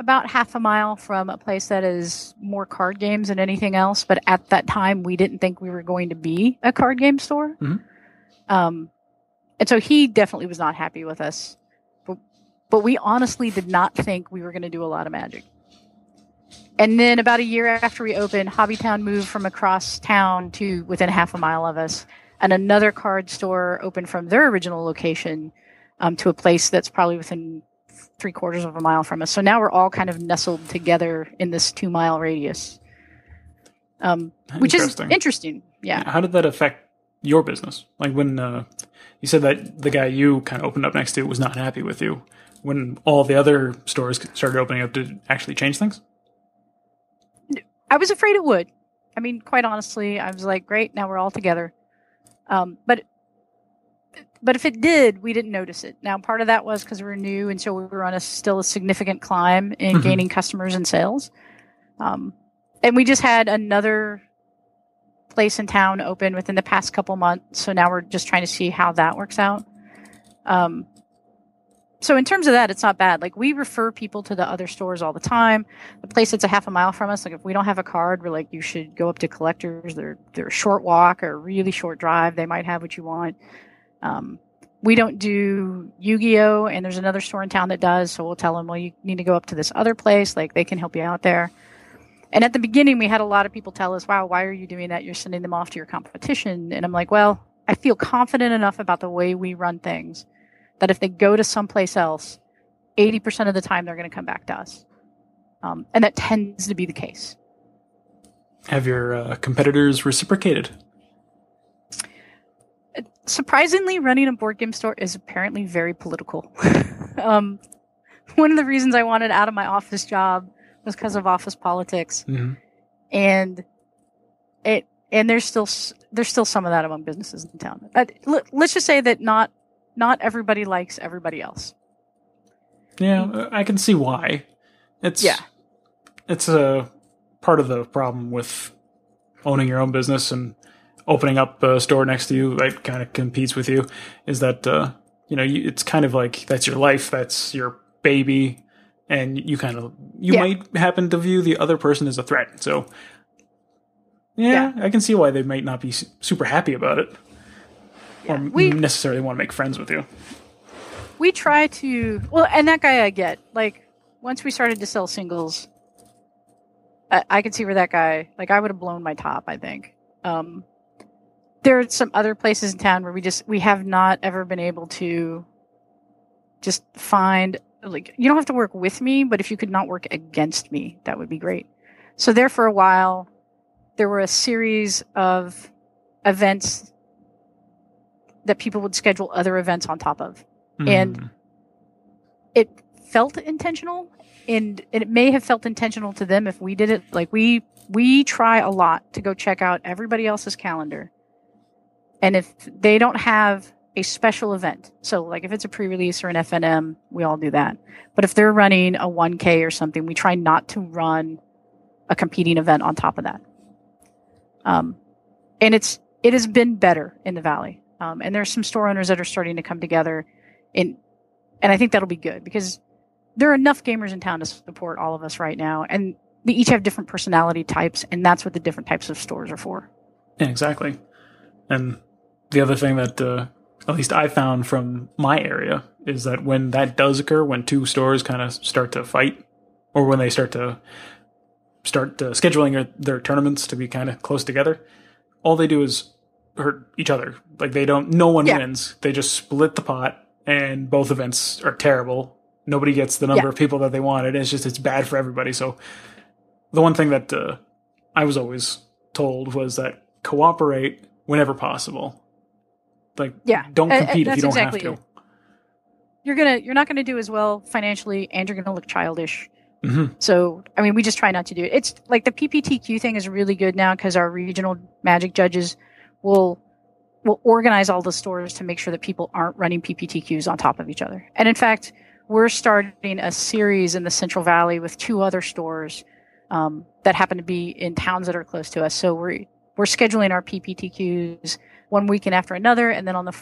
about half a mile from a place that is more card games than anything else. But at that time, we didn't think we were going to be a card game store. Mhm. Um, and so he definitely was not happy with us. But, but we honestly did not think we were going to do a lot of magic. And then about a year after we opened, Hobbytown moved from across town to within half a mile of us. And another card store opened from their original location um, to a place that's probably within three quarters of a mile from us. So now we're all kind of nestled together in this two mile radius, um, which is Interesting. interesting. Yeah. How did that affect your business? Like when uh, you said that the guy you kind of opened up next to was not happy with you, when all the other stores started opening up, did it actually change things? I was afraid it would. I mean, quite honestly, I was like, great, now we're all together. Um, but but if it did, we didn't notice it. Now, part of that was because we were new, and so we were on a still a significant climb in Mhm. gaining customers and sales. Um, and we just had another place in town open within the past couple months, so now we're just trying to see how that works out. Um, so in terms of that, it's not bad. Like we refer people to the other stores all the time. The place that's a half a mile from us, like if we don't have a card, we're like, you should go up to collectors. They're they're a short walk or a really short drive. They might have what you want. Um, we don't do Yu-Gi-Oh, and there's another store in town that does. So we'll tell them, well, you need to go up to this other place. Like they can help you out there. And at the beginning, we had a lot of people tell us, "Wow, why are you doing that? You're sending them off to your competition." And I'm like, "Well, I feel confident enough about the way we run things that if they go to someplace else, 80% of the time they're going to come back to us. Um, and that tends to be the case. Have your uh, competitors reciprocated? Surprisingly, running a board game store is apparently very political. um, one of the reasons I wanted out of my office job was because of office politics, hmm and it and there's still there's still some of that among businesses in town. Uh, let's just say that not not everybody likes everybody else. Yeah, I can see why. It's Yeah. it's a part of the problem with owning your own business and opening up a store next to you that kind of competes with you is that uh, you know you, it's kind of like that's your life, that's your baby, and you kind of you Yeah. might happen to view the other person as a threat. So yeah, I can see why they might not be super happy about it or We- necessarily want to make friends with you. we try to well and that guy i get like once we started to sell singles i, I could see where that guy like i would have blown my top i think um there are some other places in town where we just we have not ever been able to just find like you don't have to work with me but if you could not work against me that would be great. So there for a while there were a series of events that people would schedule other events on top of. And- Mm. it felt intentional and, and it may have felt intentional to them if we did it like we we try a lot to go check out everybody else's calendar. And if they don't have a special event. So like if it's a pre-release or an fnm we all do that. But if they're running a 1k or something we try not to run a competing event on top of that. Um, and it's it has been better in the valley. Um, and there's some store owners that are starting to come together and and I think that'll be good because there are enough gamers in town to support all of us right now, and they each have different personality types, and that's what the different types of stores are for. Yeah, exactly. And the other thing that uh, at least I found from my area is that when that does occur, when two stores kind of start to fight, or when they start to start uh, scheduling their, their tournaments to be kind of close together, all they do is hurt each other. Like they don't, no one Yeah. wins. They just split the pot, and both events are terrible. Nobody gets the number Yeah. of people that they wanted. It's just it's bad for everybody. So the one thing that uh, I was always told was that cooperate whenever possible. Like, Yeah, don't Uh, uh, compete if you don't exactly have it. You're gonna you're not gonna do as well financially, and you're gonna look childish. to. hmm So I mean, we just try not to do it. It's like the PPTQ thing is really good now because our regional Magic judges will will organize all the stores to make sure that people aren't running PPTQs on top of each other. And in fact, we're starting a series in the Central Valley with two other stores um, that happen to be in towns that are close to us. So we're we're scheduling our PPTQs one weekend after another, and then on the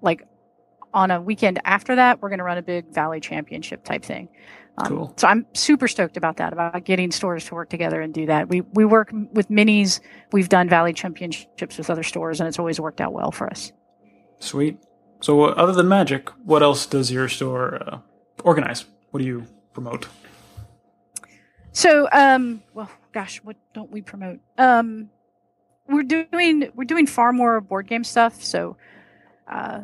like on a weekend after that, we're going to run a big Valley Championship type thing. Um, Cool. So I'm super stoked about that, about getting stores to work together and do that. We we work with minis. We've done Valley Championships with other stores, and it's always worked out well for us. Sweet. So, uh, other than Magic, what else does your store uh, organize? What do you promote? So, um, well, gosh, what don't we promote? Um, we're doing we're doing far more board game stuff. So, uh,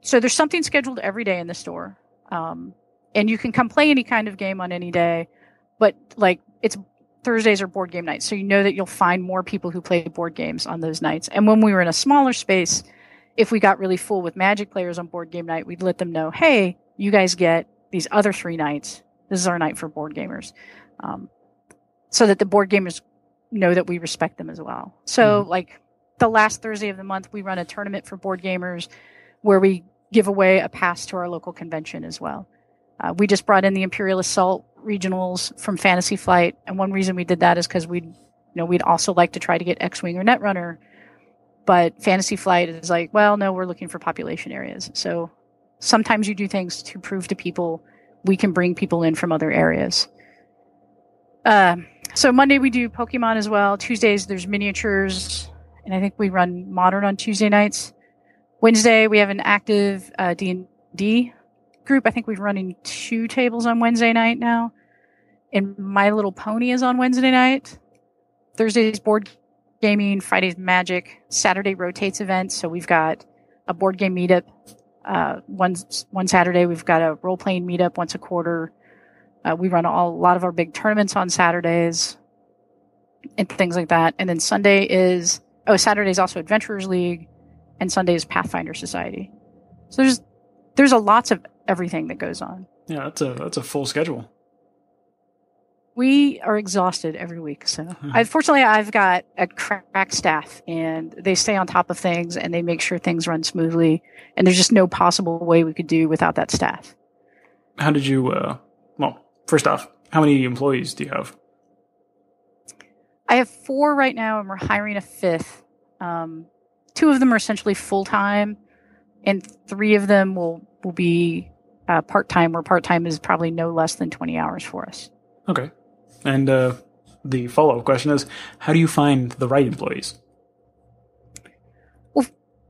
so there's something scheduled every day in the store, um, and you can come play any kind of game on any day. But like it's Thursdays are board game nights, so you know that you'll find more people who play board games on those nights. And when we were in a smaller space, if we got really full with Magic players on board game night, we'd let them know, "Hey, you guys get these other three nights. This is our night for board gamers." Um, so that the board gamers know that we respect them as well. So, like the last Thursday of the month, we run a tournament for board gamers where we give away a pass to our local convention as well. Uh, we just brought in the Imperial Assault regionals from Fantasy Flight, and one reason we did that is because we'd, you know, we'd also like to try to get X-wing or Netrunner, but Fantasy Flight is like, well, no, we're looking for population areas. So sometimes you do things to prove to people we can bring people in from other areas. Um, so Monday we do Pokemon as well. Tuesdays there's miniatures, and I think we run Modern on Tuesday nights. Wednesday we have an active uh, D and D group. I think we're running two tables on Wednesday night now, and My Little Pony is on Wednesday night. Thursday's board gaming. Friday's Magic. Saturday rotates events. So we've got a board game meetup. Uh, one one Saturday we've got a role playing meetup once a quarter. Uh, we run all, a lot of our big tournaments on Saturdays and things like that. And then Sunday is oh Saturday is also Adventurers League, and Sunday is Pathfinder Society. So there's there's a lots of everything that goes on. Yeah, that's a that's a full schedule. We are exhausted every week. So unfortunately, I've got a crack staff, and they stay on top of things and they make sure things run smoothly. And there's just no possible way we could do without that staff. How did you? Uh, well, first off, how many employees do you have? I have four right now, and we're hiring a fifth. Um, two of them are essentially full time, and three of them will will be uh, part time. Where part time is probably no less than twenty hours for us. Okay. And uh, the follow up question is, how do you find the right employees? Well,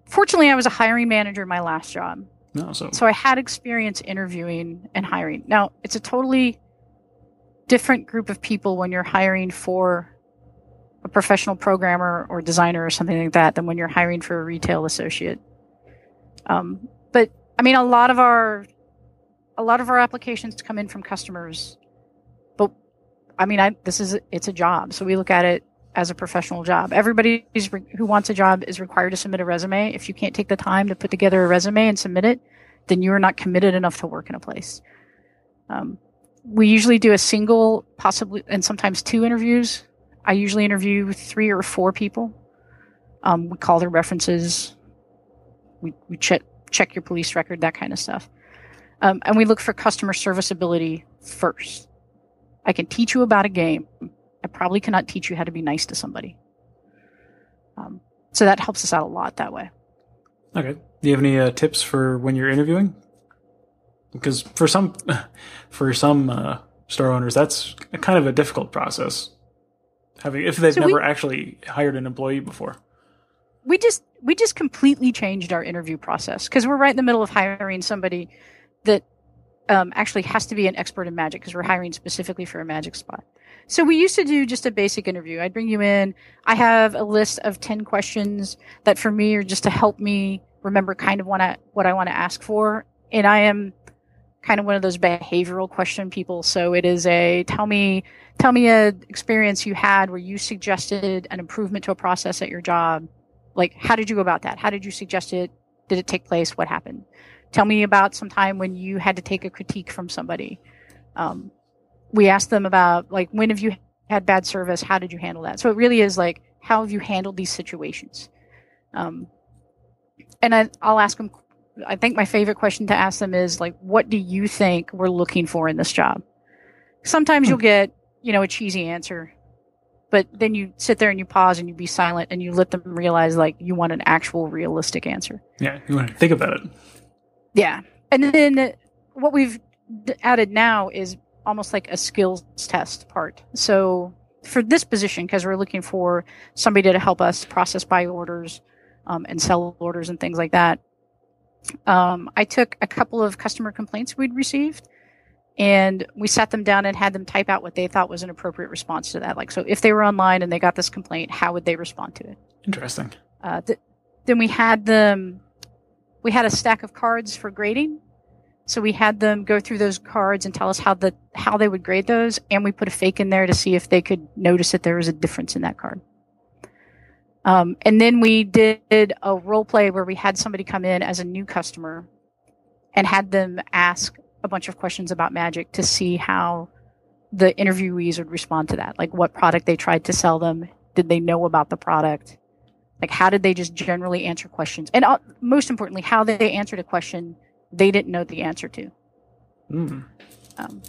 fortunately, I was a hiring manager in my last job, No, so so I had experience interviewing and hiring. Now, it's a totally different group of people when you're hiring for a professional programmer or designer or something like that than when you're hiring for a retail associate. Um, but I mean, a lot of our a lot of our applications come in from customers. But I mean, I, this is it's a job, so we look at it as a professional job. Everybody who wants a job is required to submit a resume. If you can't take the time to put together a resume and submit it, then you are not committed enough to work in a place. Um, we usually do a single, possibly, and sometimes two interviews. I usually interview three or four people. Um, we call their references. We, we check check your police record, that kind of stuff. Um, and we look for customer service ability first. I can teach you about a game. I probably cannot teach you how to be nice to somebody. Um, so that helps us out a lot that way. okay. Do you have any uh, tips for when you're interviewing? Because for some, for some uh, store owners, that's a kind of a difficult process. Having if they've So we- never actually hired an employee before. we just we just completely changed our interview process because we're right in the middle of hiring somebody that um, actually has to be an expert in magic because we're hiring specifically for a magic spot. So we used to do just a basic interview. I'd bring you in. I have a list of ten questions that for me are just to help me remember kind of what I what I want to ask for, and I am kind of one of those behavioral question people. So it is a tell me tell me a experience you had where you suggested an improvement to a process at your job. Like how did you go about that? How did you suggest it? Did it take place? What happened? Tell me about some time when you had to take a critique from somebody. Um, we asked them about like when have you had bad service? How did you handle that? So it really is like how have you handled these situations? Um, and I, i'll ask them i think my favorite question to ask them is like what do you think we're looking for in this job sometimes you'll get you know a cheesy answer but then you sit there and you pause and you be silent and you let them realize like you want an actual realistic answer Yeah, you want to think about it. yeah and then what we've added now is almost like a skills test part. So for this position, because we're looking for somebody to help us process buy orders um, and sell orders and things like that, um, I took a couple of customer complaints we'd received and we sat them down and had them type out what they thought was an appropriate response to that. Like, so if they were online and they got this complaint, how would they respond to it? Interesting. Uh, th- then we had them, we had a stack of cards for grading. So we had them go through those cards and tell us how the how they would grade those, and we put a fake in there to see if they could notice that there was a difference in that card. Um, and then we did a role play where we had somebody come in as a new customer and had them ask a bunch of questions about magic to see how the interviewees would respond to that. Like what product they tried to sell them. Did they know about the product? Like how did they just generally answer questions? And uh, most importantly, how they answered a question they didn't know the answer to. Mm. Um,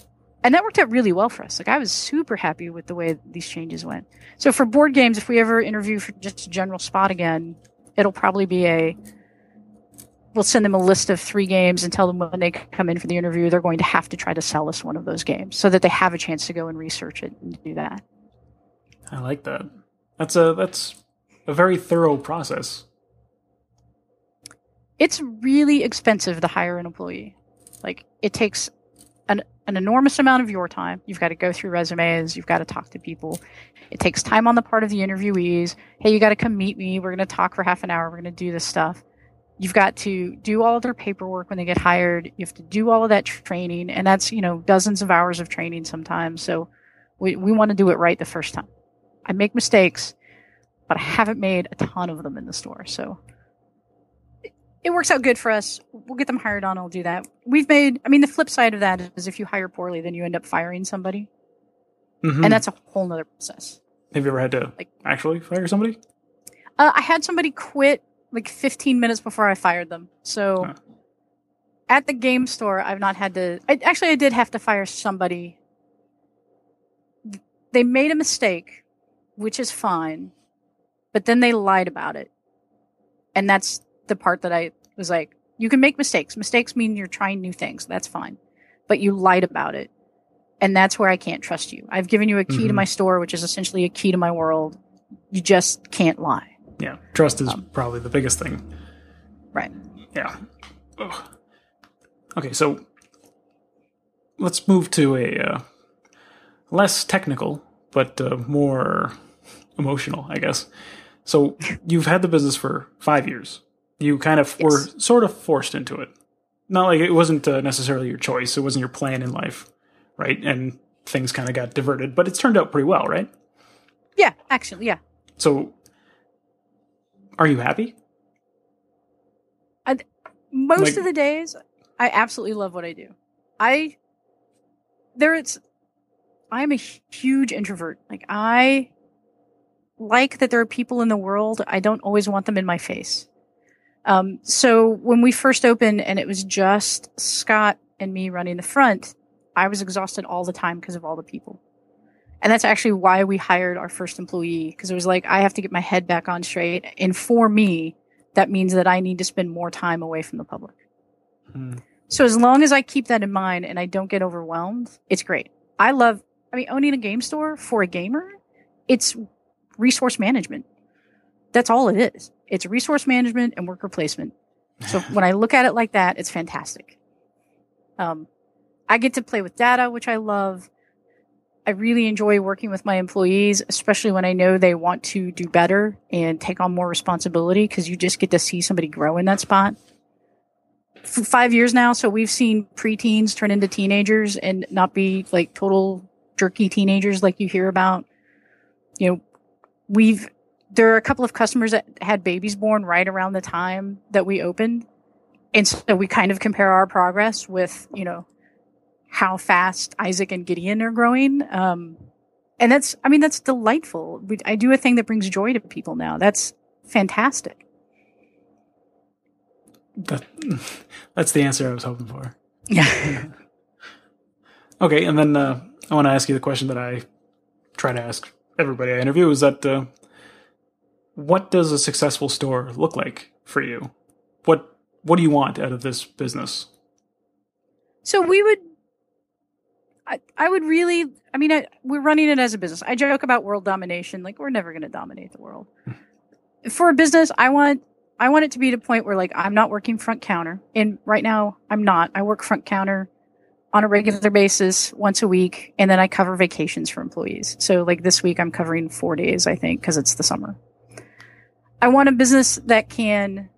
and that worked out really well for us. Like I was super happy with the way these changes went. So for board games, if we ever interview for just a general spot again, it'll probably be a we'll send them a list of three games and tell them when they come in for the interview they're going to have to try to sell us one of those games so that they have a chance to go and research it and do that. I like that. That's a that's a very thorough process. It's really expensive to hire an employee. Like it takes an enormous amount of your time. You've got to go through resumes, you've got to talk to people. It takes time on the part of the interviewees. Hey, you got to come meet me. We're going to talk for half an hour. We're going to do this stuff. You've got to do all of their paperwork when they get hired. You have to do all of that training, and that's you know dozens of hours of training sometimes. So we we want to do it right the first time. I make mistakes, but I haven't made a ton of them in the store. So it works out good for us. We'll get them hired on. I'll do that. We've made. I mean, the flip side of that is if you hire poorly, then you end up firing somebody, Mhm. and that's a whole nother process. Have you ever had to like- actually fire somebody? Uh, I had somebody quit like 15 minutes before I fired them. So Huh. at the game store, I've not had to. I, actually, I did have to fire somebody. They made a mistake, which is fine, but then they lied about it, and that's the part that I was like, you can make mistakes. Mistakes mean you're trying new things. That's fine, but you lied about it, and that's where I can't trust you. I've given you a key to Mhm. my store, which is essentially a key to my world. You just can't lie. Yeah, trust is Um, probably the biggest thing. Right. Yeah. Ugh. Okay, so let's move to a uh, less technical but uh, more emotional, I guess. So you've had the business for five years. You kind of were sort of forced into it. Not like it wasn't uh, necessarily your choice. It wasn't your plan in life, right? And things kind of got diverted, but it's turned out pretty well, right? Yeah, actually, yeah. So, are you happy? Most Like- of the days, I absolutely love what I do. I there it's I'm a huge introvert. Like I like that there are people in the world. I don't always want them in my face. Um, so when we first opened and it was just Scott and me running the front, I was exhausted all the time because of all the people. And that's actually why we hired our first employee because it was like I have to get my head back on straight. And for me, that means that I need to spend more time away from the public. Hmm. So as long as I keep that in mind and I don't get overwhelmed, it's great. I love, I mean, owning a game store for a gamer, it's resource management. That's all it is. It's resource management and worker placement. So when I look at it like that, it's fantastic. Um, I get to play with data, which I love. I really enjoy working with my employees, especially when I know they want to do better and take on more responsibility because you just get to see somebody grow in that spot. For five years now, so we've seen preteens turn into teenagers and not be like total jerky teenagers like you hear about. You know, we've there are a couple of customers that had babies born right around the time that we opened. And so we kind of compare our progress with, you know, how fast Isaac and Gideon are growing. Um, and that's, I mean, that's delightful. We, I do a thing that brings joy to people now. That's fantastic. That, that's the answer I was hoping for. Yeah. Okay, and then uh, I want to ask you the question that I try to ask everybody I interview: is that uh, what does a successful store look like for you? What What do you want out of this business? So we would I, I would really, I mean, I, we're running it as a business. I joke about world domination. Like, we're never going to dominate the world. Hmm. For a business, I want, I want it to be to a point where like I'm not working front counter. And right now I'm not. I work front counter on a regular basis once a week. And then I cover vacations for employees. So like this week I'm covering four days, I think, because it's the summer. I want a business that can,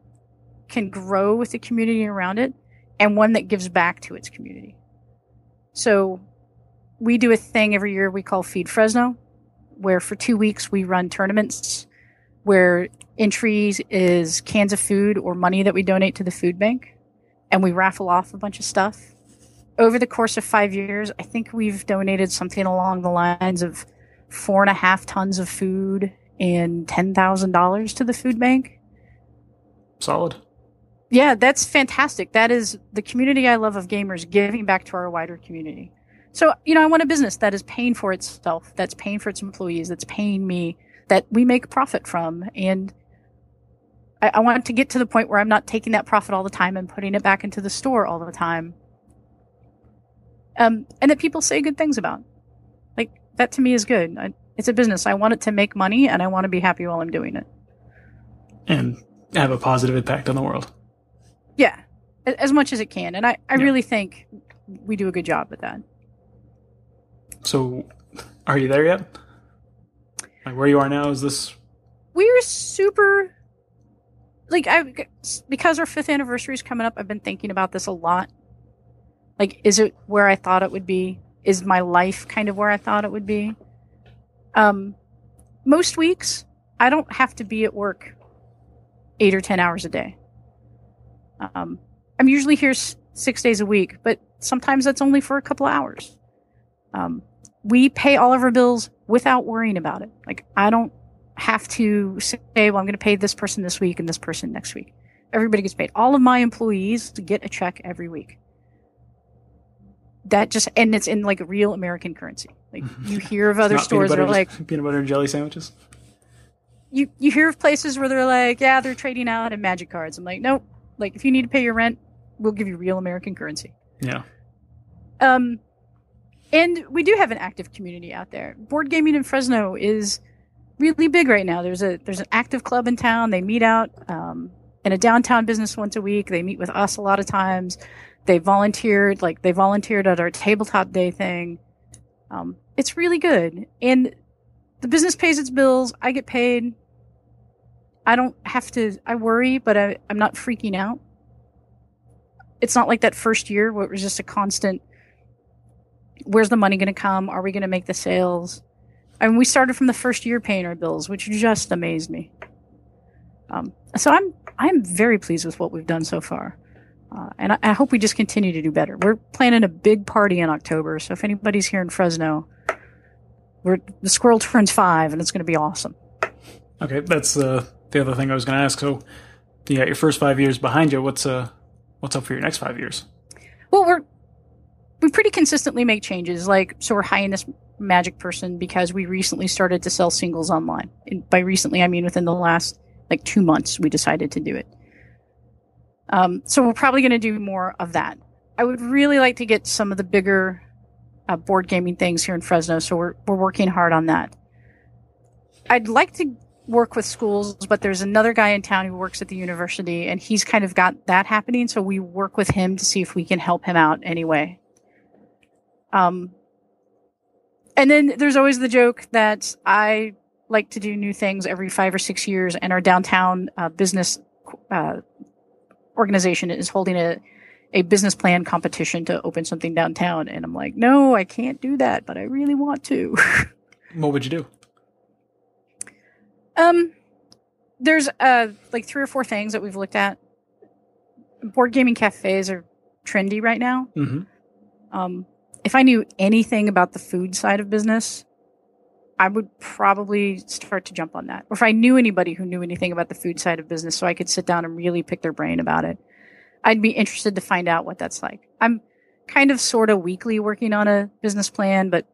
can grow with the community around it and one that gives back to its community. So we do a thing every year we call Feed Fresno, where for two weeks we run tournaments where entries is cans of food or money that we donate to the food bank, and we raffle off a bunch of stuff. Over the course of five years, I think we've donated something along the lines of four and a half tons of food and ten thousand dollars to the food bank. Solid. Yeah, that's fantastic. That is the community I love of gamers giving back to our wider community. So, you know, I want a business that is paying for itself, that's paying for its employees, that's paying me, that we make profit from. And I, I want to get to the point where I'm not taking that profit all the time and putting it back into the store all the time. Um, and that people say good things about. Like, that to me is good. I, it's a business. I want it to make money and I want to be happy while I'm doing it. And have a positive impact on the world. Yeah, as much as it can. And I, I Yeah. really think we do a good job at that. So, are you there yet? Like where you are now? Is this we're super like I because our fifth anniversary is coming up. I've been thinking about this a lot. Like, is it where I thought it would be? Is my life kind of where I thought it would be? Um, most weeks I don't have to be at work eight or ten hours a day. Um, I'm usually here s- six days a week, but sometimes that's only for a couple hours. Um, we pay all of our bills without worrying about it. Like I don't have to say, well, I'm going to pay this person this week and this person next week. Everybody gets paid. All of my employees get a check every week. That just and it's in like real American currency. Like you hear of other stores that are like peanut butter and jelly sandwiches? you you hear of places where they're like, yeah, they're trading out in magic cards. I'm like, nope. Like if you need to pay your rent, we'll give you real American currency. Yeah. Um, and we do have an active community out there. Board gaming in Fresno is really big right now. There's a there's an active club in town. They meet out um, in a downtown business once a week. They meet with us a lot of times. They volunteered, like they volunteered at our tabletop day thing. Um, it's really good, and the business pays its bills. I get paid. I don't have to. I worry, but I, I'm not freaking out. It's not like that first year where it was just a constant where's the money going to come? Are we going to make the sales? I mean, we started from the first year paying our bills, which just amazed me. Um, so I'm I'm very pleased with what we've done so far, uh, and I, I hope we just continue to do better. We're planning a big party in October, so if anybody's here in Fresno, we're the squirrel turns five, and it's going to be awesome. Okay, that's uh, the other thing I was going to ask. So, you got your first five years behind you. What's uh, what's up for your next five years? Well, we're we pretty consistently make changes. Like, so we're hiring this magic person because we recently started to sell singles online. And by recently, I mean within the last like two months, we decided to do it. Um, so we're probably going to do more of that. I would really like to get some of the bigger uh, board gaming things here in Fresno. So we're we're working hard on that. I'd like to work with schools, but there's another guy in town who works at the university, and he's kind of got that happening. So we work with him to see if we can help him out anyway. Um, and then there's always the joke that I like to do new things every five or six years, and our downtown uh, business uh, organization is holding a a business plan competition to open something downtown. And I'm like, no, I can't do that, but I really want to. What would you do? Um, there's uh like three or four things that we've looked at. Board gaming cafes are trendy right now. Mm-hmm. Um, if I knew anything about the food side of business, I would probably start to jump on that. Or if I knew anybody who knew anything about the food side of business, so I could sit down and really pick their brain about it, I'd be interested to find out what that's like. I'm kind of sort of weekly working on a business plan, but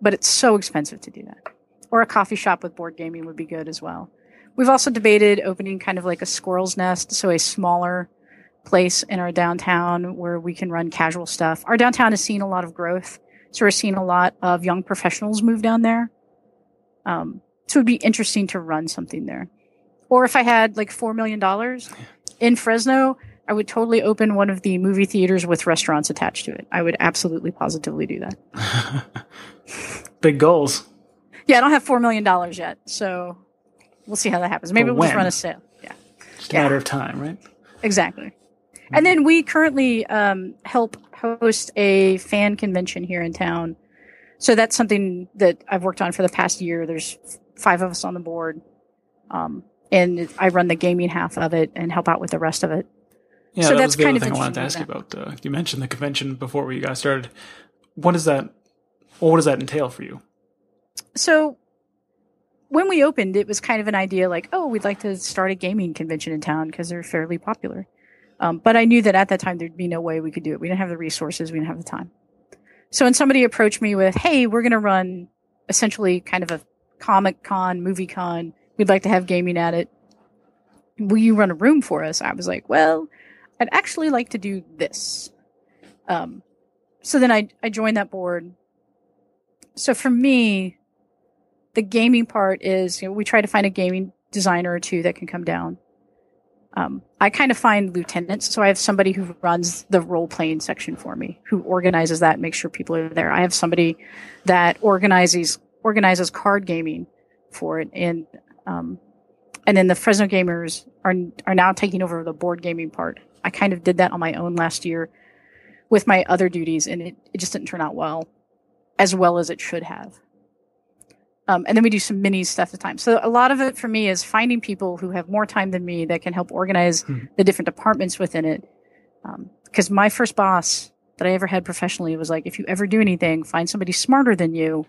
but it's so expensive to do that. Or a coffee shop with board gaming would be good as well. We've also debated opening kind of like a squirrel's nest, so a smaller place in our downtown where we can run casual stuff. Our downtown has seen a lot of growth, so we're seeing a lot of young professionals move down there. Um, so it'd be interesting to run something there. Or if I had like four million dollars in Fresno, I would totally open one of the movie theaters with restaurants attached to it. I would absolutely positively do that. Big goals. Yeah, I don't have four million dollars yet, so we'll see how that happens. Maybe we'll just run a sale. Yeah, Just a Yeah. matter of time, right? exactly. And then we currently um, help host a fan convention here in town. So that's something that I've worked on for the past year. There's five of us on the board, um, and I run the gaming half of it and help out with the rest of it. Yeah, So that that's was the kind other of thing I wanted to ask you about. Uh, you mentioned the convention before we got started. What is that? Well, what does that entail for you? so when we opened, it was kind of an idea like, oh, we'd like to start a gaming convention in town because they're fairly popular. Um, but I knew that at that time there'd be no way we could do it. We didn't have the resources, we didn't have the time. So when somebody approached me with, hey, we're going to run essentially kind of a comic con, movie con, we'd like to have gaming at it. Will you run a room for us? I was like, well, I'd actually like to do this. Um, so then I, I joined that board. So for me, the gaming part is you know, we try to find a gaming designer or two that can come down. Um, I kind of find lieutenants, so I have somebody who runs the role playing section for me, who organizes that, makes sure people are there. I have somebody that organizes organizes card gaming for it, and um, and then the Fresno gamers are are now taking over the board gaming part. I kind of did that on my own last year with my other duties, and it, it just didn't turn out well, as well as it should have. Um, and then we do some mini stuff at the time. So a lot of it for me is finding people who have more time than me that can help organize Hmm. the different departments within it. Because my first boss that I ever had professionally was like, if you ever do anything, find somebody smarter than you,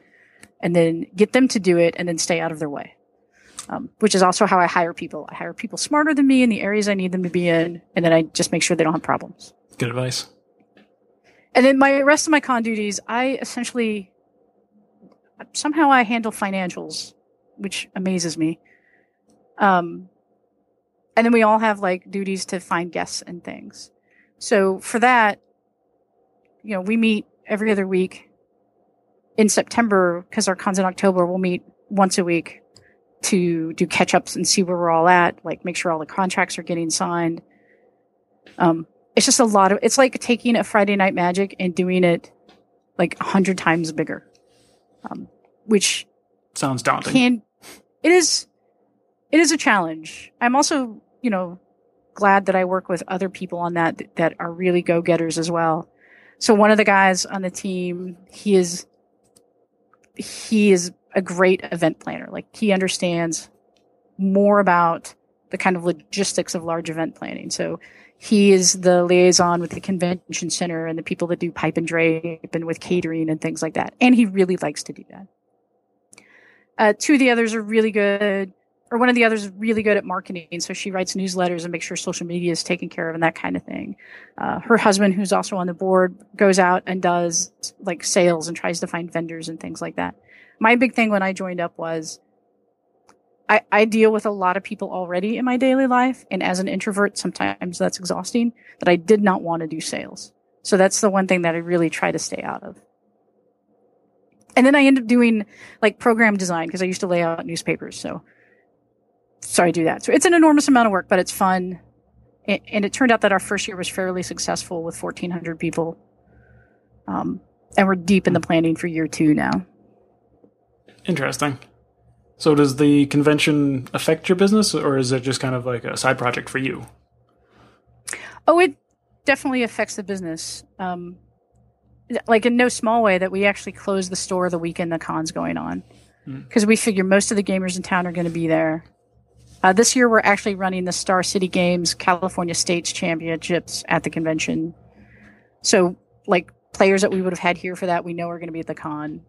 and then get them to do it, and then stay out of their way. Um, which is also how I hire people. I hire people smarter than me in the areas I need them to be in, and then I just make sure they don't have problems. Good advice. And then my rest of my con duties, I essentially somehow I handle financials, which amazes me. Um, and then we all have like duties to find guests and things. So for that, you know, we meet every other week. In September, because our cons in October, we'll meet once a week to do catch ups and see where we're all at, like make sure all the contracts are getting signed. Um, it's just a lot of it's like taking a friday night magic and doing it like a hundred times bigger um, which Sounds daunting. can it is it is a challenge i'm also you know glad that i work with other people on that that are really go-getters as well so one of the guys on the team he is he is a great event planner like he understands more about the kind of logistics of large event planning so he is the liaison with the convention center and the people that do pipe and drape and with catering and things like that. And he really likes to do that. Uh, two of the others are really good, or one of the others is really good at marketing. So she writes newsletters and makes sure social media is taken care of and that kind of thing. Uh, her husband, who's also on the board, goes out and does like sales and tries to find vendors and things like that. My big thing when I joined up was I, I deal with a lot of people already in my daily life. And as an introvert, sometimes that's exhausting that I did not want to do sales. So that's the one thing that I really try to stay out of. And then I end up doing like program design because I used to lay out newspapers. So, so I do that. So it's an enormous amount of work, but it's fun. And, and it turned out that our first year was fairly successful with 1400 people. Um, and we're deep in the planning for year two now. Interesting. So does the convention affect your business, or is it just kind of like a side project for you? Oh, it definitely affects the business. Um, like in no small way that we actually close the store the weekend the con's going on Hmm. because we figure most of the gamers in town are going to be there. Uh, this year, we're actually running the Star City Games California States Championships at the convention. So, like players that we would have had here for that, we know are going to be at the con.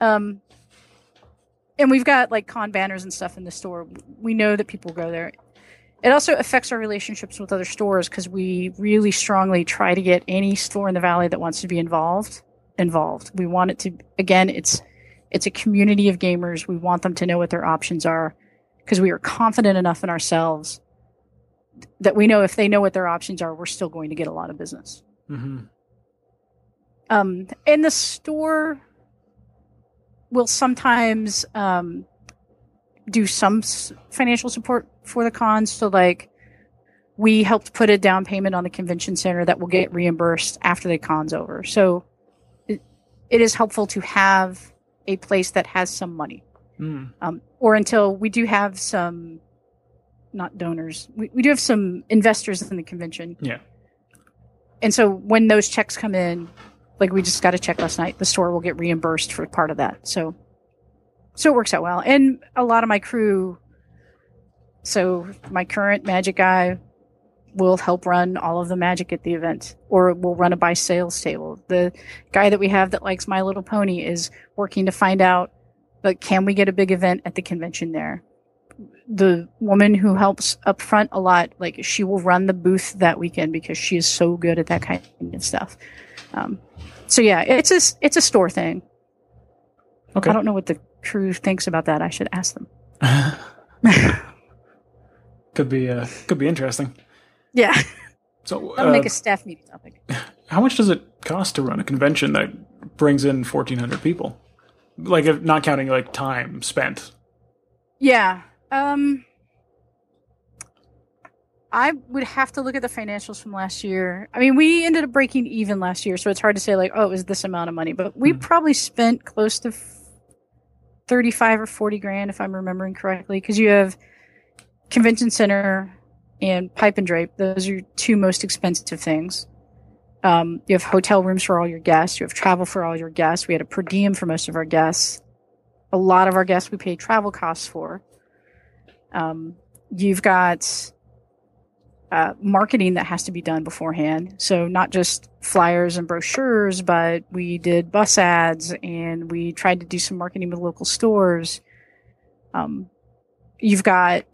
Um, and we've got like con banners and stuff in the store. We know that people go there. It also affects our relationships with other stores because we really strongly try to get any store in the valley that wants to be involved involved. We want it to again, it's it's a community of gamers. We want them to know what their options are because we are confident enough in ourselves that we know if they know what their options are, we're still going to get a lot of business. hmm Um, in the store, will sometimes um, do some s- financial support for the cons. So, like, we helped put a down payment on the convention center that will get reimbursed after the con's over. So, it, it is helpful to have a place that has some money, Mm. um, or until we do have some, not donors, we, we do have some investors in the convention. Yeah. And so when those checks come in, like we just got a check last night, the store will get reimbursed for part of that. So, so it works out well. And a lot of my crew, so my current magic guy will help run all of the magic at the event or will run a buy sales table. The guy that we have that likes My Little Pony is working to find out, but can we get a big event at the convention there? The woman who helps up front a lot, like she will run the booth that weekend because she is so good at that kind of stuff. Um, so yeah, it's a it's a store thing. Okay. I don't know what the crew thinks about that. I should ask them. could be uh, could be interesting. Yeah, So, that'll uh, make a staff meeting topic. how much does it cost to run a convention that brings in fourteen hundred people? Like, if not counting like time spent. Yeah. Um I would have to look at the financials from last year. I mean, we ended up breaking even last year, so it's hard to say like, oh, it was this amount of money, but we Hmm. probably spent close to f- 35 or 40 grand if I'm remembering correctly because you have convention center and pipe and drape. Those are two most expensive things. Um, you have hotel rooms for all your guests. You have travel for all your guests. We had a per diem for most of our guests. A lot of our guests we paid travel costs for. Um, you've got uh, marketing that has to be done beforehand. So not just flyers and brochures, but we did bus ads and we tried to do some marketing with local stores. Um, you've got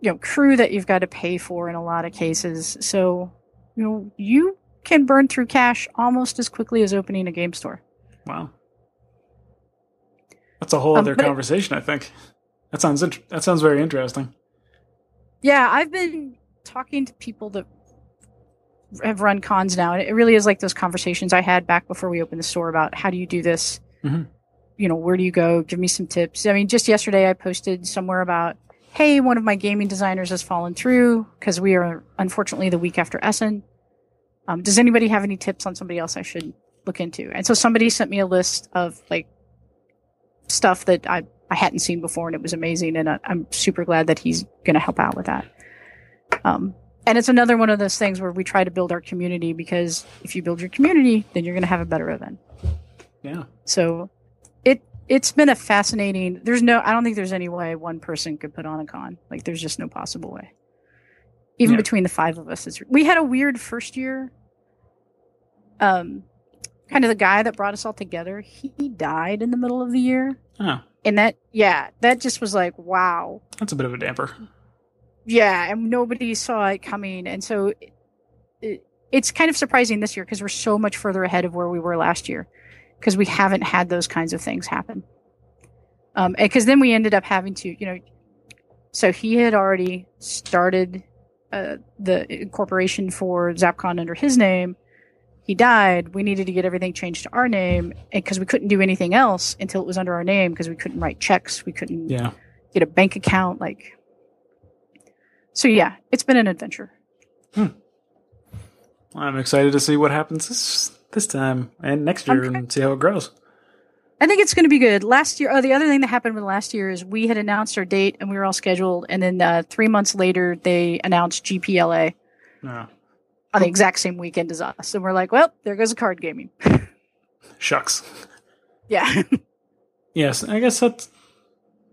you know crew that you've got to pay for in a lot of cases. So you know you can burn through cash almost as quickly as opening a game store. Wow, that's a whole Um, other it- conversation. I think that sounds int- that sounds very interesting. Yeah, I've been talking to people that have run cons now, and it really is like those conversations I had back before we opened the store about how do you do this? Mhm. You know, where do you go? Give me some tips. I mean, just yesterday I posted somewhere about, hey, one of my gaming designers has fallen through because we are unfortunately the week after Essen. Um, does anybody have any tips on somebody else I should look into? And so somebody sent me a list of like stuff that I I hadn't seen before, and it was amazing. And I, I'm super glad that he's going to help out with that. Um, and it's another one of those things where we try to build our community because if you build your community, then you're going to have a better event. Yeah, So it's been a fascinating. There's no. I don't think there's any way one person could put on a con. Like there's just no possible way. Even Yeah. between the five of us, it's, we had a weird first year. Um, kind of the guy that brought us all together. He died in the middle of the year, oh, and that yeah, that just was like wow. that's a bit of a damper. Yeah, and nobody saw it coming, and so it, it, it's kind of surprising this year because we're so much further ahead of where we were last year because we haven't had those kinds of things happen. Um, because then we ended up having to, you know, so he had already started uh, the incorporation for Zapcon under his name. He died. We needed to get everything changed to our name, because we couldn't do anything else until it was under our name, because we couldn't write checks, we couldn't Yeah, get a bank account like so yeah it's been an adventure I'm excited to see what happens this this time and next year I'm and see how it grows. i think it's going to be good last year oh the other thing that happened with last year is we had announced our date and we were all scheduled and then uh, three months later they announced GP LA Yeah. on the exact same weekend as us and we're like well there goes a card gaming Shucks. yeah Yes, I guess that's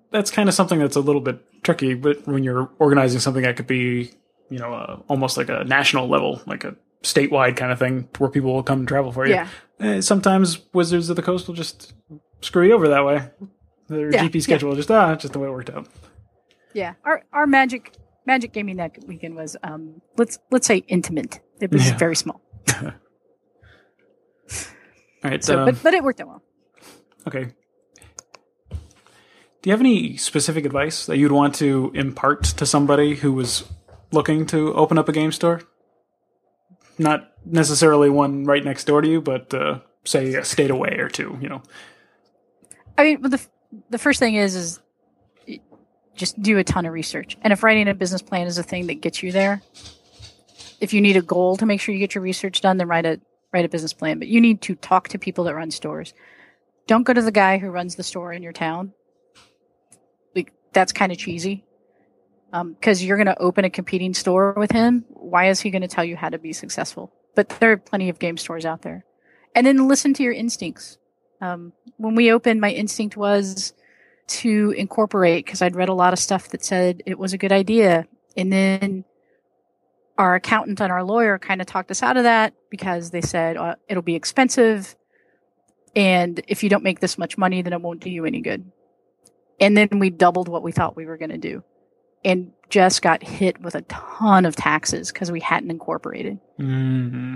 that's kind of something that's a little bit tricky. But when you're organizing something that could be, you know, uh, almost like a national level, like a statewide kind of thing, where people will come and travel for you. yeah Eh, sometimes Wizards of the Coast will just screw you over that way. Their Yeah, GP schedule just ah, just the way it worked out. yeah our our magic magic gaming that weekend was um let's let's say intimate it was Yeah. very small All right, so um, but but it worked out well Okay. Do you have any specific advice that you'd want to impart to somebody who was looking to open up a game store? Not necessarily one right next door to you, but uh, say a state away or two. You know. I mean, the the first thing is is just do a ton of research. And if writing a business plan is a thing that gets you there, if you need a goal to make sure you get your research done, then write a write a business plan. But you need to talk to people that run stores. Don't go to the guy who runs the store in your town. Like that's kind of cheesy. Because um, you're going to open a competing store with him. Why is he going to tell you how to be successful? But there are plenty of game stores out there. And then listen to your instincts. Um, when we opened, my instinct was to incorporate because I'd read a lot of stuff that said it was a good idea. And then our accountant and our lawyer kind of talked us out of that because they said uh, it'll be expensive. And if you don't make this much money, then it won't do you any good. And then we doubled what we thought we were going to do and just got hit with a ton of taxes because we hadn't incorporated. Mm-hmm.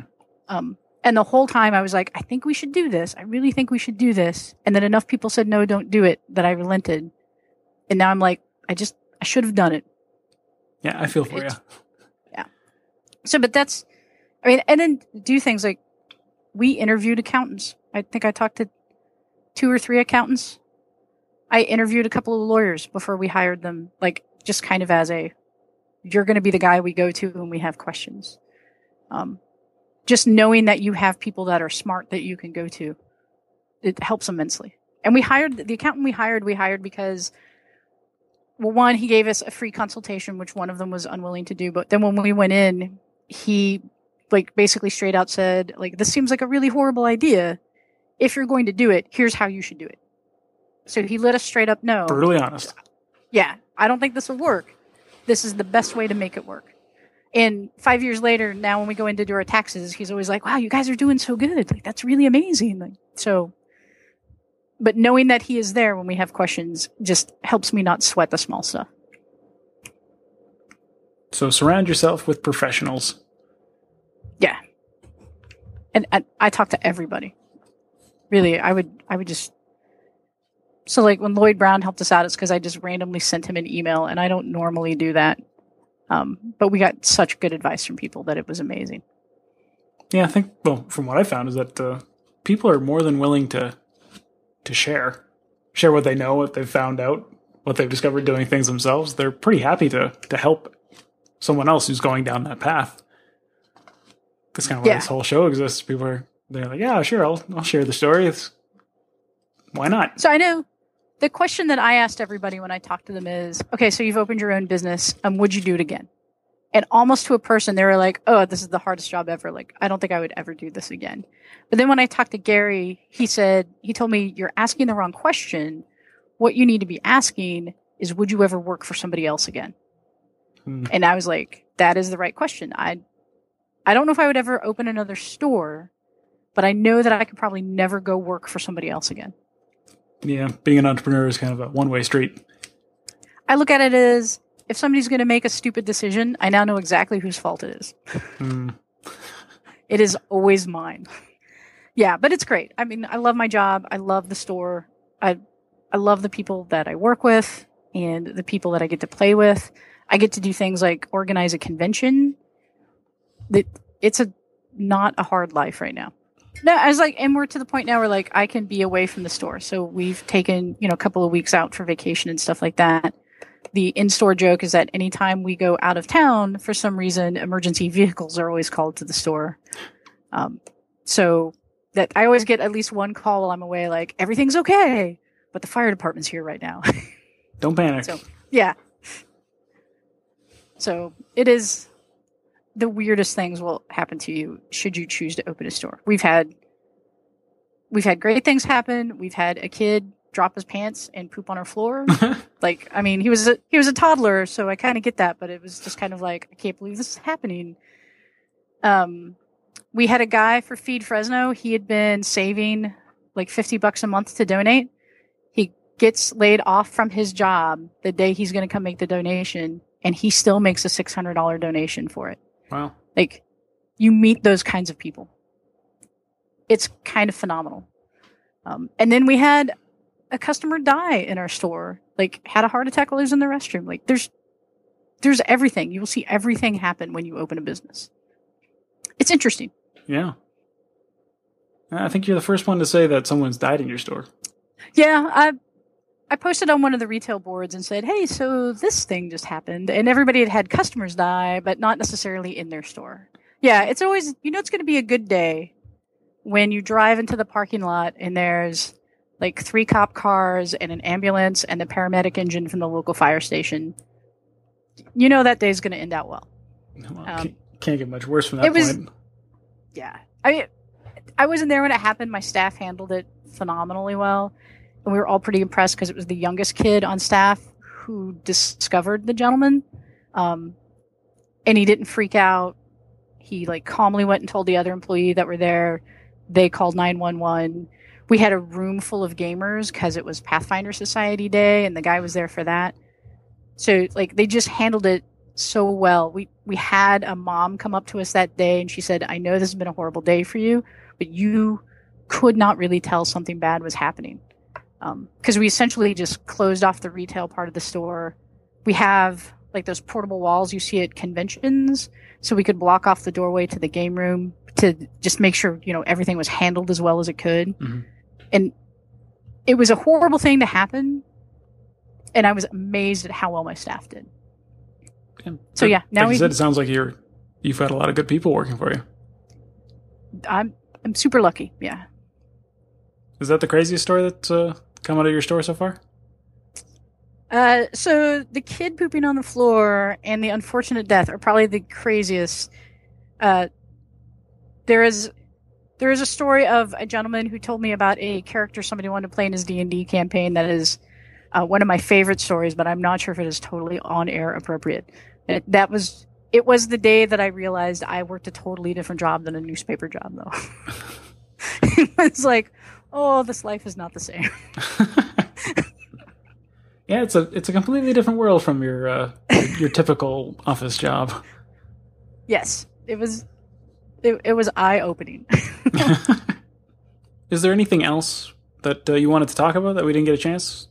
Um, and the whole time I was like, I think we should do this. I really think we should do this. And then enough people said, no, don't do it that I relented. And now I'm like, I just, I should have done it. Yeah, I feel for it's, you. Yeah. So, but that's, I mean, and then do things like we interviewed accountants. I think I talked to two or three accountants. I interviewed a couple of lawyers before we hired them, like just kind of as a, you're going to be the guy we go to when we have questions. Um, just knowing that you have people that are smart that you can go to, it helps immensely. And we hired the accountant we hired, we hired because well, one, he gave us a free consultation, which one of them was unwilling to do. But then when we went in, he like basically straight out said, like, this seems like a really horrible idea. If you're going to do it, here's how you should do it. So he let us straight up know. Brutally honest. Yeah, I don't think this will work. This is the best way to make it work. And five years later, now when we go in to do our taxes, he's always like, wow, you guys are doing so good. Like, that's really amazing. Like, so, but knowing that he is there when we have questions just helps me not sweat the small stuff. So surround yourself with professionals. Yeah. And, and I talk to everybody. Really, I would, I would just, so like when Lloyd Brown helped us out, it's because I just randomly sent him an email and I don't normally do that um, but we got such good advice from people that it was amazing. Yeah, I think. Well, from what I found is that uh, people are more than willing to to share, share what they know, what they've found out, what they've discovered doing things themselves. They're pretty happy to to help someone else who's going down that path. That's kind of why yeah. this whole show exists. People are they're like, yeah, sure, I'll I'll share the story. It's why not? So I know the question that I asked everybody when I talked to them is, okay, so you've opened your own business. Um, would you do it again? And almost to a person, they were like, oh, this is the hardest job ever. Like, I don't think I would ever do this again. But then when I talked to Gary, he said, he told me, you're asking the wrong question. What you need to be asking is, would you ever work for somebody else again? Hmm. And I was like, that is the right question. I, I don't know if I would ever open another store, but I know that I could probably never go work for somebody else again yeah, being an entrepreneur is kind of a one way street. I look at it as if somebody's going to make a stupid decision, I now know exactly whose fault it is. Mm. It is always mine. Yeah, but it's great. I mean, I love my job. I love the store. I I love the people that I work with and the people that I get to play with. I get to do things like organize a convention. That it's a not a hard life right now. No, I was like, and we're to the point now where like I can be away from the store. So we've taken, you know, a couple of weeks out for vacation and stuff like that. The in-store joke is that anytime we go out of town, for some reason, emergency vehicles are always called to the store. Um, so that I always get at least one call while I'm away, like everything's okay, but the fire department's here right now. Don't panic. So yeah. So it is the weirdest things will happen to you should you choose to open a store. We've had we've had great things happen. We've had a kid drop his pants and poop on our floor. like, I mean, he was a, he was a toddler, so I kind of get that, but it was just kind of like, I can't believe this is happening. Um, we had a guy for Feed Fresno. He had been saving like 50 bucks a month to donate. He gets laid off from his job the day he's going to come make the donation, and he still makes a $600 donation for it. Wow. Like you meet those kinds of people. It's kind of phenomenal. Um, and then we had a customer die in our store, like had a heart attack while he was in the restroom. Like there's there's everything. You will see everything happen when you open a business. It's interesting. Yeah. I think you're the first one to say that someone's died in your store. Yeah, I I posted on one of the retail boards and said, "Hey, so this thing just happened," and everybody had had customers die, but not necessarily in their store. Yeah, it's always you know it's going to be a good day when you drive into the parking lot and there's like three cop cars and an ambulance and the paramedic engine from the local fire station. You know that day's going to end out well. well um, can't, can't, get much worse from that was, point. Yeah, I mean I wasn't there when it happened. My staff handled it phenomenally well and we were all pretty impressed because it was the youngest kid on staff who discovered the gentleman. Um, and he didn't freak out. He like calmly went and told the other employee that were there. They called 911. We had a room full of gamers because it was Pathfinder Society Day and the guy was there for that. So like they just handled it so well. We we had a mom come up to us that day and she said, "I know this has been a horrible day for you, but you could not really tell something bad was happening because um, we essentially just closed off the retail part of the store. We have like those portable walls you see at conventions, so we could block off the doorway to the game room to just make sure you know everything was handled as well as it could. Mm-hmm. And it was a horrible thing to happen, and I was amazed at how well my staff did. And so yeah, now like you said, it sounds like you're you've had a lot of good people working for you. I'm I'm super lucky. Yeah. Is that the craziest story that's uh, come out of your store so far? Uh, so the kid pooping on the floor and the unfortunate death are probably the craziest. Uh, there is there is a story of a gentleman who told me about a character somebody wanted to play in his D and D campaign. That is uh, one of my favorite stories, but I'm not sure if it is totally on air appropriate. It, that was it was the day that I realized I worked a totally different job than a newspaper job, though. it was like, oh, this life is not the same. yeah, it's a it's a completely different world from your uh, your typical office job. Yes, it was. It, it was eye opening. is there anything else that uh, you wanted to talk about that we didn't get a chance?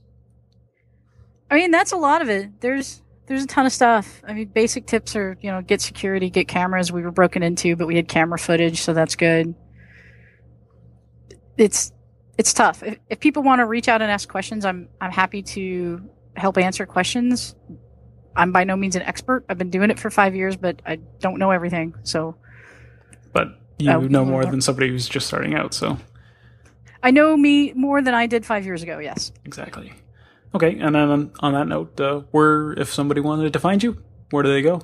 I mean, that's a lot of it. There's there's a ton of stuff. I mean, basic tips are you know get security, get cameras. We were broken into, but we had camera footage, so that's good. It's it's tough. If, if people want to reach out and ask questions, I'm I'm happy to help answer questions. I'm by no means an expert. I've been doing it for five years, but I don't know everything. So, but you uh, know more than somebody who's just starting out. So, I know me more than I did five years ago. Yes, exactly. Okay, and then on, on that note, uh, where if somebody wanted to find you, where do they go?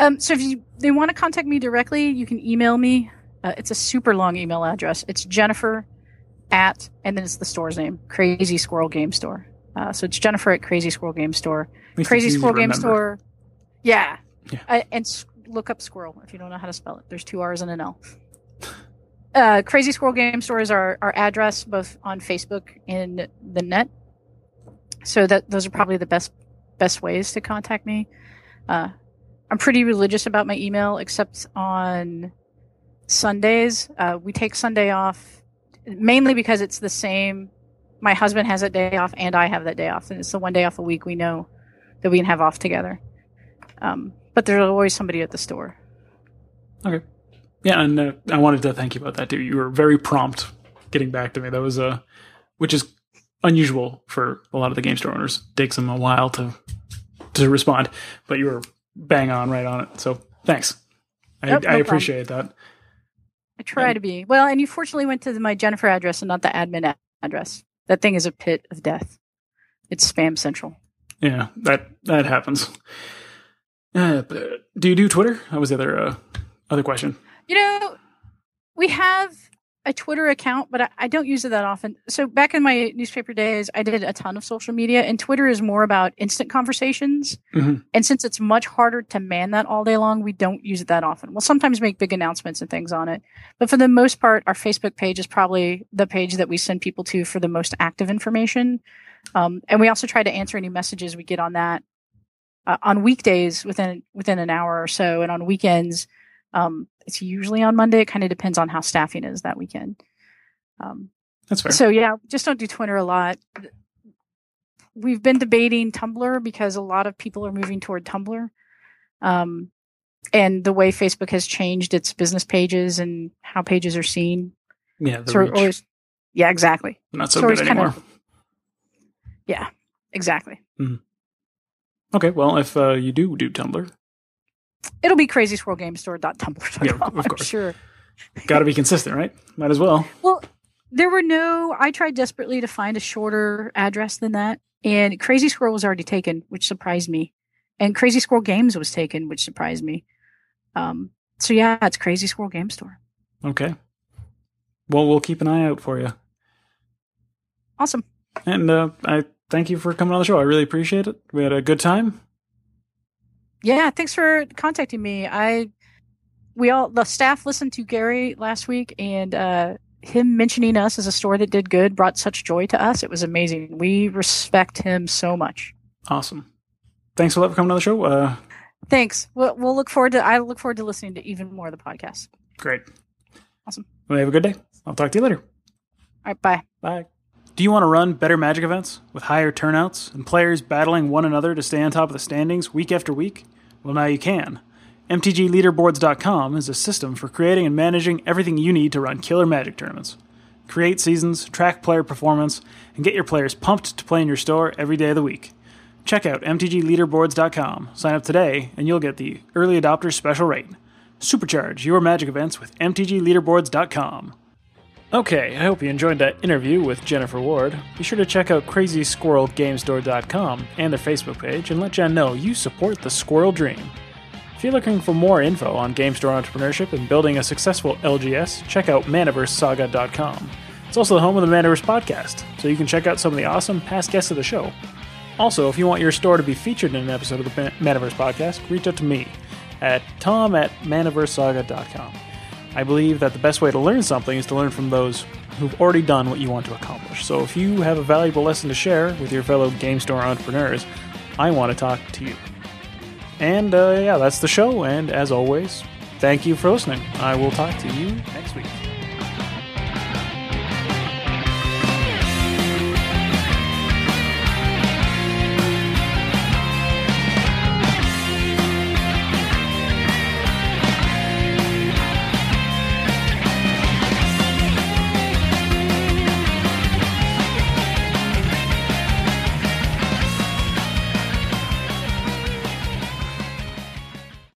Um, so if you, they want to contact me directly, you can email me. Uh, it's a super long email address. It's Jennifer at, and then it's the store's name, Crazy Squirrel Game Store. Uh, so it's Jennifer at Crazy Squirrel Game Store. Crazy Squirrel Game Store. Yeah. yeah. Uh, and look up squirrel if you don't know how to spell it. There's two R's and an L. Uh, Crazy Squirrel Game Store is our, our address both on Facebook and the net. So that those are probably the best best ways to contact me. Uh, I'm pretty religious about my email, except on Sundays. Uh, we take Sunday off mainly because it's the same. My husband has that day off, and I have that day off, and it's the one day off a week we know that we can have off together. Um, but there's always somebody at the store. Okay. Yeah, and uh, I wanted to thank you about that too. You were very prompt getting back to me. That was a, uh, which is unusual for a lot of the game store owners. It takes them a while to to respond, but you were bang on right on it. So thanks. I, no I appreciate that. I try to be. Well, and you fortunately went to my Jennifer address and not the admin address. That thing is a pit of death. It's spam central. Yeah, that that happens. Uh, do you do Twitter? That was the other uh, other question. You know, we have a Twitter account, but I, I, don't use it that often. So back in my newspaper days, I did a ton of social media, and Twitter is more about instant conversations. Mm-hmm. And since it's much harder to man that all day long, we don't use it that often. We'll sometimes make big announcements and things on it, but for the most part, our Facebook page is probably the page that we send people to for the most active information. Um, and we also try to answer any messages we get on that uh, on weekdays within within an hour or so, and on weekends um, it's usually on Monday. It kind of depends on how staffing is that weekend. Um, That's fair. So yeah, just don't do Twitter a lot. we've been debating Tumblr because a lot of people are moving toward Tumblr. Um, and the way Facebook has changed its business pages and how pages are seen. Yeah, the So reach. always- yeah, exactly. not so so good it's kind anymore. of- Yeah, exactly. Okay, well, if uh, you do do Tumblr, It'll be crazy squirrel game store.tumblr.com. Yeah, of I'm course. sure. got to be consistent, right? Might as well. Well, there were no. I tried desperately to find a shorter address than that, and Crazy Squirrel was already taken, which surprised me, and Crazy Squirrel Games was taken, which surprised me. Um, so yeah, it's Crazy Squirrel Game Store. Okay. Well, we'll keep an eye out for you. Awesome. And uh, I thank you for coming on the show. I really appreciate it. We had a good time. Yeah, thanks for contacting me. I we all the staff listened to Gary last week, and uh, him mentioning us as a store that did good brought such joy to us. It was amazing. We respect him so much. Awesome. Thanks a lot for coming on the show. Uh, Thanks. We'll, we'll look forward to. I look forward to listening to even more of the podcast. great. Awesome. Well, have a good day. I'll talk to you later. All right, bye. Bye. Do you want to run better Magic events with higher turnouts and players battling one another to stay on top of the standings week after week? Well, now you can. MTGLeaderboards.com is a system for creating and managing everything you need to run killer Magic tournaments. Create seasons, track player performance, and get your players pumped to play in your store every day of the week. Check out MTGLeaderboards.com, sign up today, and you'll get the early adopter special rate. Supercharge your Magic events with MTGLeaderboards.com. Okay, I hope you enjoyed that interview with Jennifer Ward. Be sure to check out CrazySquirrelGameStore.com and their Facebook page and let Jen know you support the squirrel dream. If you're looking for more info on game store entrepreneurship and building a successful LGS, check out ManaverseSaga.com. It's also the home of the Manaverse podcast, so you can check out some of the awesome past guests of the show. Also, if you want your store to be featured in an episode of the Ma- Manaverse podcast, reach out to me at tom at manaversesaga.com. I believe that the best way to learn something is to learn from those who've already done what you want to accomplish. So if you have a valuable lesson to share with your fellow game store entrepreneurs, I want to talk to you. And uh, yeah, that's the show. And as always, thank you for listening. I will talk to you next week.